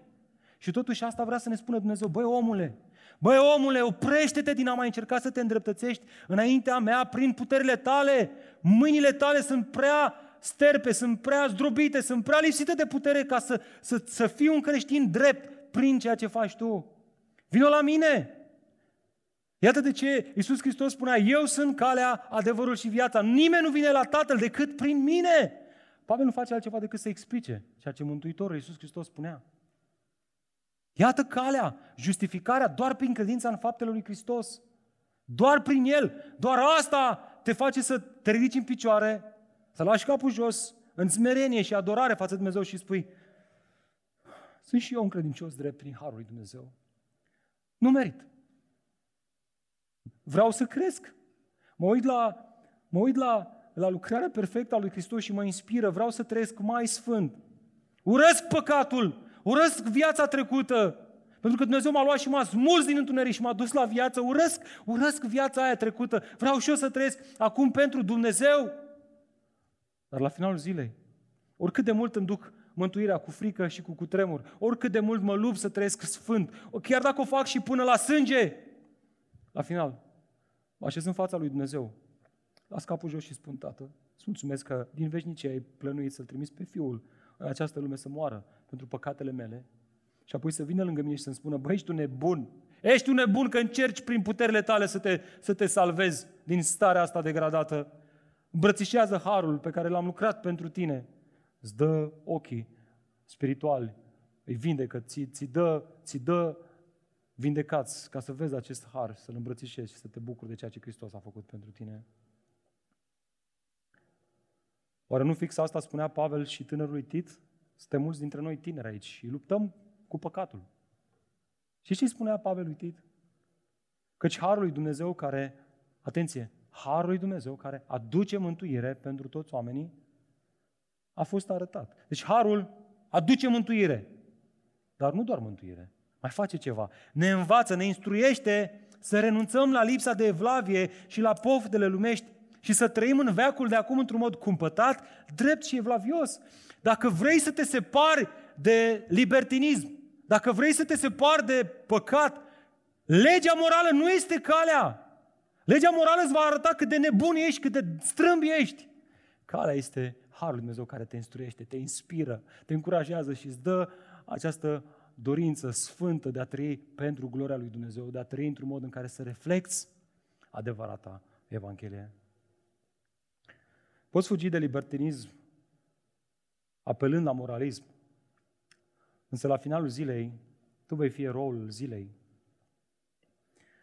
Și totuși asta vrea să ne spună Dumnezeu, băi omule, băi omule, oprește-te din a mai încerca să te îndreptățești înaintea mea prin puterile tale. Mâinile tale sunt prea sterpe, sunt prea zdrobite, sunt prea lipsite de putere ca să, să, să fii un creștin drept prin ceea ce faci tu. Vino la mine, Iată de ce Iisus Hristos spunea, eu sunt calea, adevărul și viața. Nimeni nu vine la Tatăl decât prin mine. Pavel nu face altceva decât să explice ceea ce Mântuitorul Iisus Hristos spunea. Iată calea, justificarea doar prin credința în faptele lui Hristos. Doar prin El. Doar asta te face să te ridici în picioare, să lași capul jos, în smerenie și adorare față de Dumnezeu și spui, sunt și eu un credincios drept prin Harul lui Dumnezeu. Nu merit. Vreau să cresc. Mă uit la, mă uit la, la lucrarea perfectă a lui Hristos și mă inspiră. Vreau să trăiesc mai sfânt. Urăsc păcatul, urăsc viața trecută, pentru că Dumnezeu m-a luat și m-a smuls din întuneric și m-a dus la viață. Urăsc, urăsc viața aia trecută. Vreau și eu să trăiesc acum pentru Dumnezeu. Dar la finalul zilei, oricât de mult îmi duc mântuirea cu frică și cu cutremur, oricât de mult mă lupt să trăiesc sfânt, chiar dacă o fac și până la sânge, la final, mă așez în fața lui Dumnezeu, las capul jos și spun, Tată, îți mulțumesc că din veșnicie ai plănuit să-L trimiți pe Fiul în această lume să moară pentru păcatele mele și apoi să vină lângă mine și să-mi spună, băi, ești un nebun, ești un nebun că încerci prin puterile tale să te, să te salvezi din starea asta degradată. Îmbrățișează harul pe care l-am lucrat pentru tine. Îți dă ochii spirituali, îi vindecă, ți, ți, dă, ți dă vindecați ca să vezi acest har, să-L îmbrățișezi și să te bucuri de ceea ce Hristos a făcut pentru tine. Oare nu fix asta spunea Pavel și tânărului Tit? Suntem mulți dintre noi tineri aici și luptăm cu păcatul. Și ce spunea Pavel lui Tit? Căci Harul lui Dumnezeu care, atenție, Harul lui Dumnezeu care aduce mântuire pentru toți oamenii, a fost arătat. Deci Harul aduce mântuire, dar nu doar mântuire, mai face ceva. Ne învață, ne instruiește să renunțăm la lipsa de evlavie și la poftele lumești și să trăim în veacul de acum într-un mod cumpătat, drept și evlavios. Dacă vrei să te separi de libertinism, dacă vrei să te separi de păcat, legea morală nu este calea. Legea morală îți va arăta cât de nebun ești, cât de strâmb ești. Calea este Harul Lui Dumnezeu care te instruiește, te inspiră, te încurajează și îți dă această dorință sfântă de a trăi pentru gloria lui Dumnezeu, de a trăi într-un mod în care să reflecți adevărata Evanghelie. Poți fugi de libertinism apelând la moralism, însă la finalul zilei tu vei fi eroul zilei.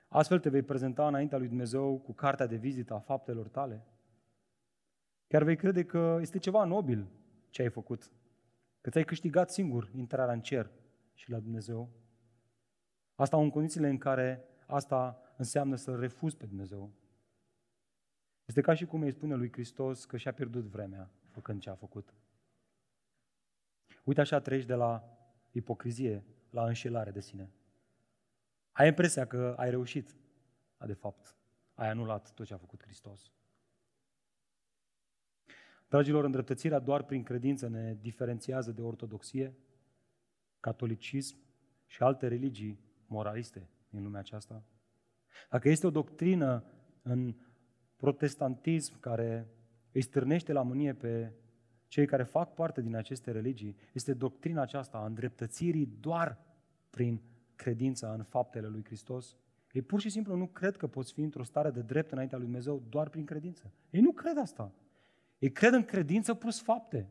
Astfel te vei prezenta înaintea lui Dumnezeu cu cartea de vizită a faptelor tale? Chiar vei crede că este ceva nobil ce ai făcut, că ți-ai câștigat singur intrarea în cer și la Dumnezeu? Asta în condițiile în care asta înseamnă să refuzi pe Dumnezeu. Este ca și cum îi spune lui Hristos că și-a pierdut vremea făcând ce a făcut. Uite așa treci de la ipocrizie la înșelare de sine. Ai impresia că ai reușit, dar de fapt ai anulat tot ce a făcut Hristos. Dragilor, îndreptățirea doar prin credință ne diferențiază de ortodoxie, catolicism și alte religii moraliste din lumea aceasta. Dacă este o doctrină în protestantism care îi stârnește la mânie pe cei care fac parte din aceste religii, este doctrina aceasta a îndreptățirii doar prin credința în faptele lui Hristos. Ei pur și simplu nu cred că poți fi într-o stare de drept înaintea lui Dumnezeu doar prin credință. Ei nu cred asta. Ei cred în credință plus fapte.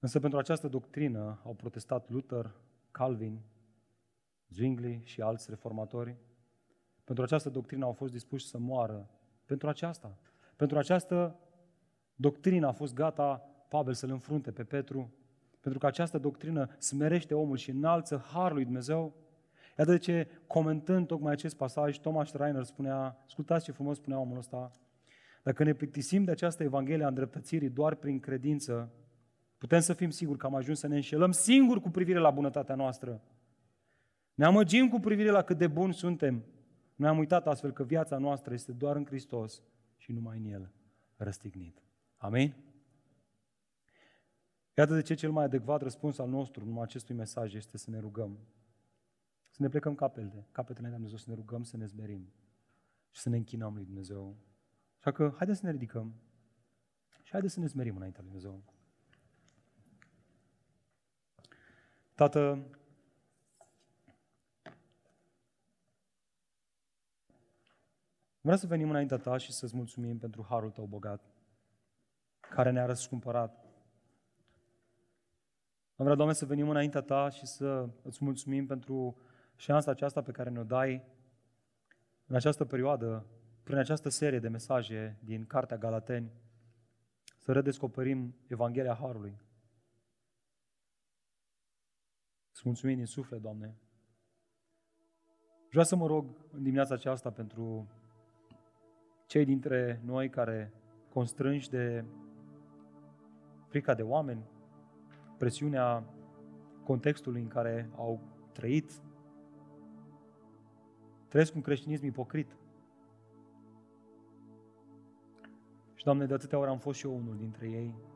Însă pentru această doctrină au protestat Luther, Calvin, Zwingli și alți reformatori. Pentru această doctrină au fost dispuși să moară. Pentru aceasta. Pentru această doctrină a fost gata Pavel să-l înfrunte pe Petru. Pentru că această doctrină smerește omul și înalță harul lui Dumnezeu. Iată de ce, comentând tocmai acest pasaj, Thomas Schreiner spunea, ascultați ce frumos spunea omul ăsta, dacă ne plictisim de această Evanghelie a îndreptățirii doar prin credință, putem să fim siguri că am ajuns să ne înșelăm singuri cu privire la bunătatea noastră. Ne amăgim cu privire la cât de buni suntem. Noi am uitat astfel că viața noastră este doar în Hristos și numai în El răstignit. Amin? Iată de ce cel mai adecvat răspuns al nostru în acestui mesaj este să ne rugăm. Să ne plecăm capetele, capetele de Dumnezeu, să ne rugăm, să ne zmerim și să ne închinăm lui Dumnezeu. Așa că haideți să ne ridicăm și haideți să ne zmerim înaintea lui Dumnezeu. Tată, vreau să venim înaintea Ta și să-ți mulțumim pentru harul Tău bogat, care ne-a răscumpărat. Am vrea, Doamne, să venim înaintea Ta și să îți mulțumim pentru șansa aceasta pe care ne-o dai în această perioadă prin această serie de mesaje din Cartea Galateni, să redescoperim Evanghelia Harului. Să mulțumim din suflet, Doamne. Vreau să mă rog în dimineața aceasta pentru cei dintre noi care constrânși de frica de oameni, presiunea contextului în care au trăit, trăiesc un creștinism ipocrit. Și, Doamne, de atâtea ori am fost și eu unul dintre ei.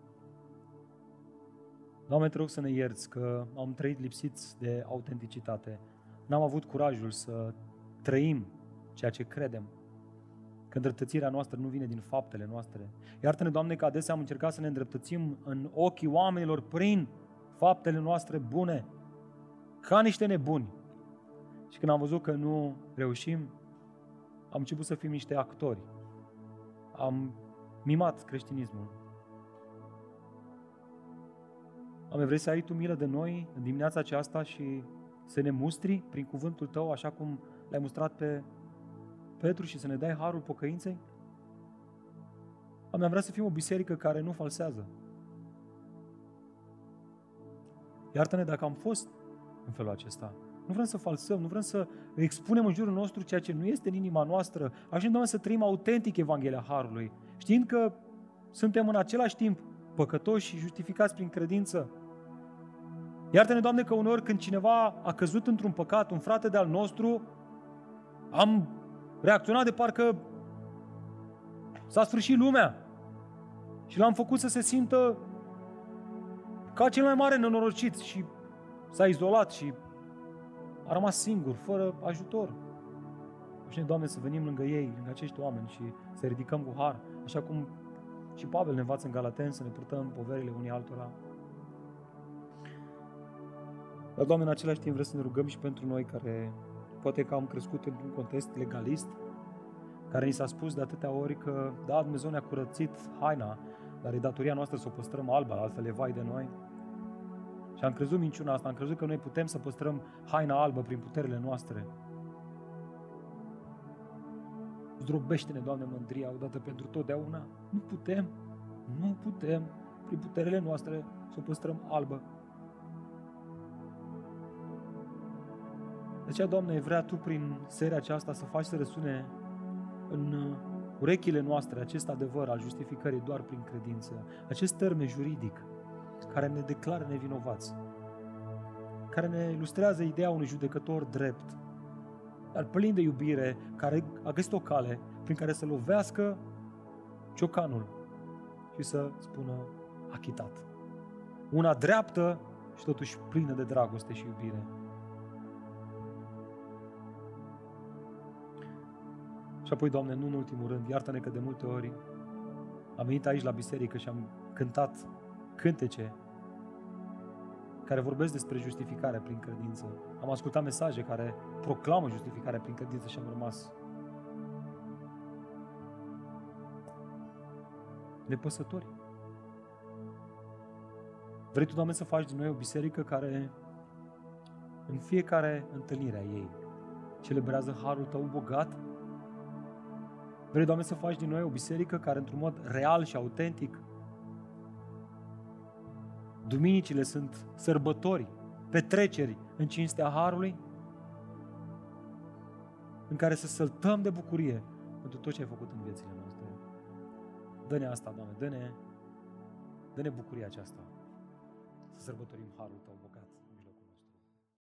Doamne, te rog să ne ierți că am trăit lipsiți de autenticitate. N-am avut curajul să trăim ceea ce credem. Că îndreptățirea noastră nu vine din faptele noastre. Iartă-ne, Doamne, că adesea am încercat să ne îndreptățim în ochii oamenilor prin faptele noastre bune, ca niște nebuni. Și când am văzut că nu reușim, am început să fim niște actori. Am mimat creștinismul. Doamne, vrei să ai Tu milă de noi în dimineața aceasta și să ne mustri prin cuvântul Tău, așa cum l-ai mustrat pe Petru și să ne dai harul pocăinței? Doamne, am vrea să fim o biserică care nu falsează. Iartă-ne dacă am fost în felul acesta. Nu vrem să falsăm, nu vrem să expunem în jurul nostru ceea ce nu este în inima noastră. Așa, Doamne, să trăim autentic Evanghelia Harului știind că suntem în același timp păcătoși și justificați prin credință. Iartă-ne, Doamne, că uneori când cineva a căzut într-un păcat, un frate de-al nostru, am reacționat de parcă s-a sfârșit lumea și l-am făcut să se simtă ca cel mai mare nenorocit și s-a izolat și a rămas singur, fără ajutor. Și Doamne, să venim lângă ei, lângă acești oameni și să ridicăm cu har. Așa cum și Pavel ne învață în Galaten să ne purtăm poverile unii altora. Dar, Doamne, în același timp vreau să ne rugăm și pentru noi care poate că am crescut într-un context legalist, care ni s-a spus de atâtea ori că, da, Dumnezeu ne-a curățit haina, dar e datoria noastră să o păstrăm albă, altfel e vai de noi. Și am crezut minciuna asta, am crezut că noi putem să păstrăm haina albă prin puterile noastre. Zdrobește-ne, Doamne, mândria odată pentru totdeauna. Nu putem, nu putem prin puterile noastre să o păstrăm albă. De aceea, Doamne, vrea Tu prin seria aceasta să faci să răsune în urechile noastre acest adevăr al justificării doar prin credință, acest termen juridic care ne declară nevinovați, care ne ilustrează ideea unui judecător drept, dar plin de iubire, care a găsit o cale prin care să lovească ciocanul și să spună achitat. Una dreaptă și totuși plină de dragoste și iubire. Și apoi, Doamne, nu în ultimul rând, iartă-ne că de multe ori am venit aici la biserică și am cântat cântece care vorbesc despre justificare prin credință. Am ascultat mesaje care proclamă justificarea prin credință și am rămas nepăsători. Vrei Tu, Doamne, să faci din noi o biserică care în fiecare întâlnire a ei celebrează harul Tău bogat? Vrei, Doamne, să faci din noi o biserică care într-un mod real și autentic Duminicile sunt sărbători, petreceri în cinstea Harului, în care să săltăm de bucurie pentru tot ce ai făcut în viețile noastre. Dă-ne asta, Doamne, dă-ne, dă-ne bucuria aceasta să sărbătorim Harul Tău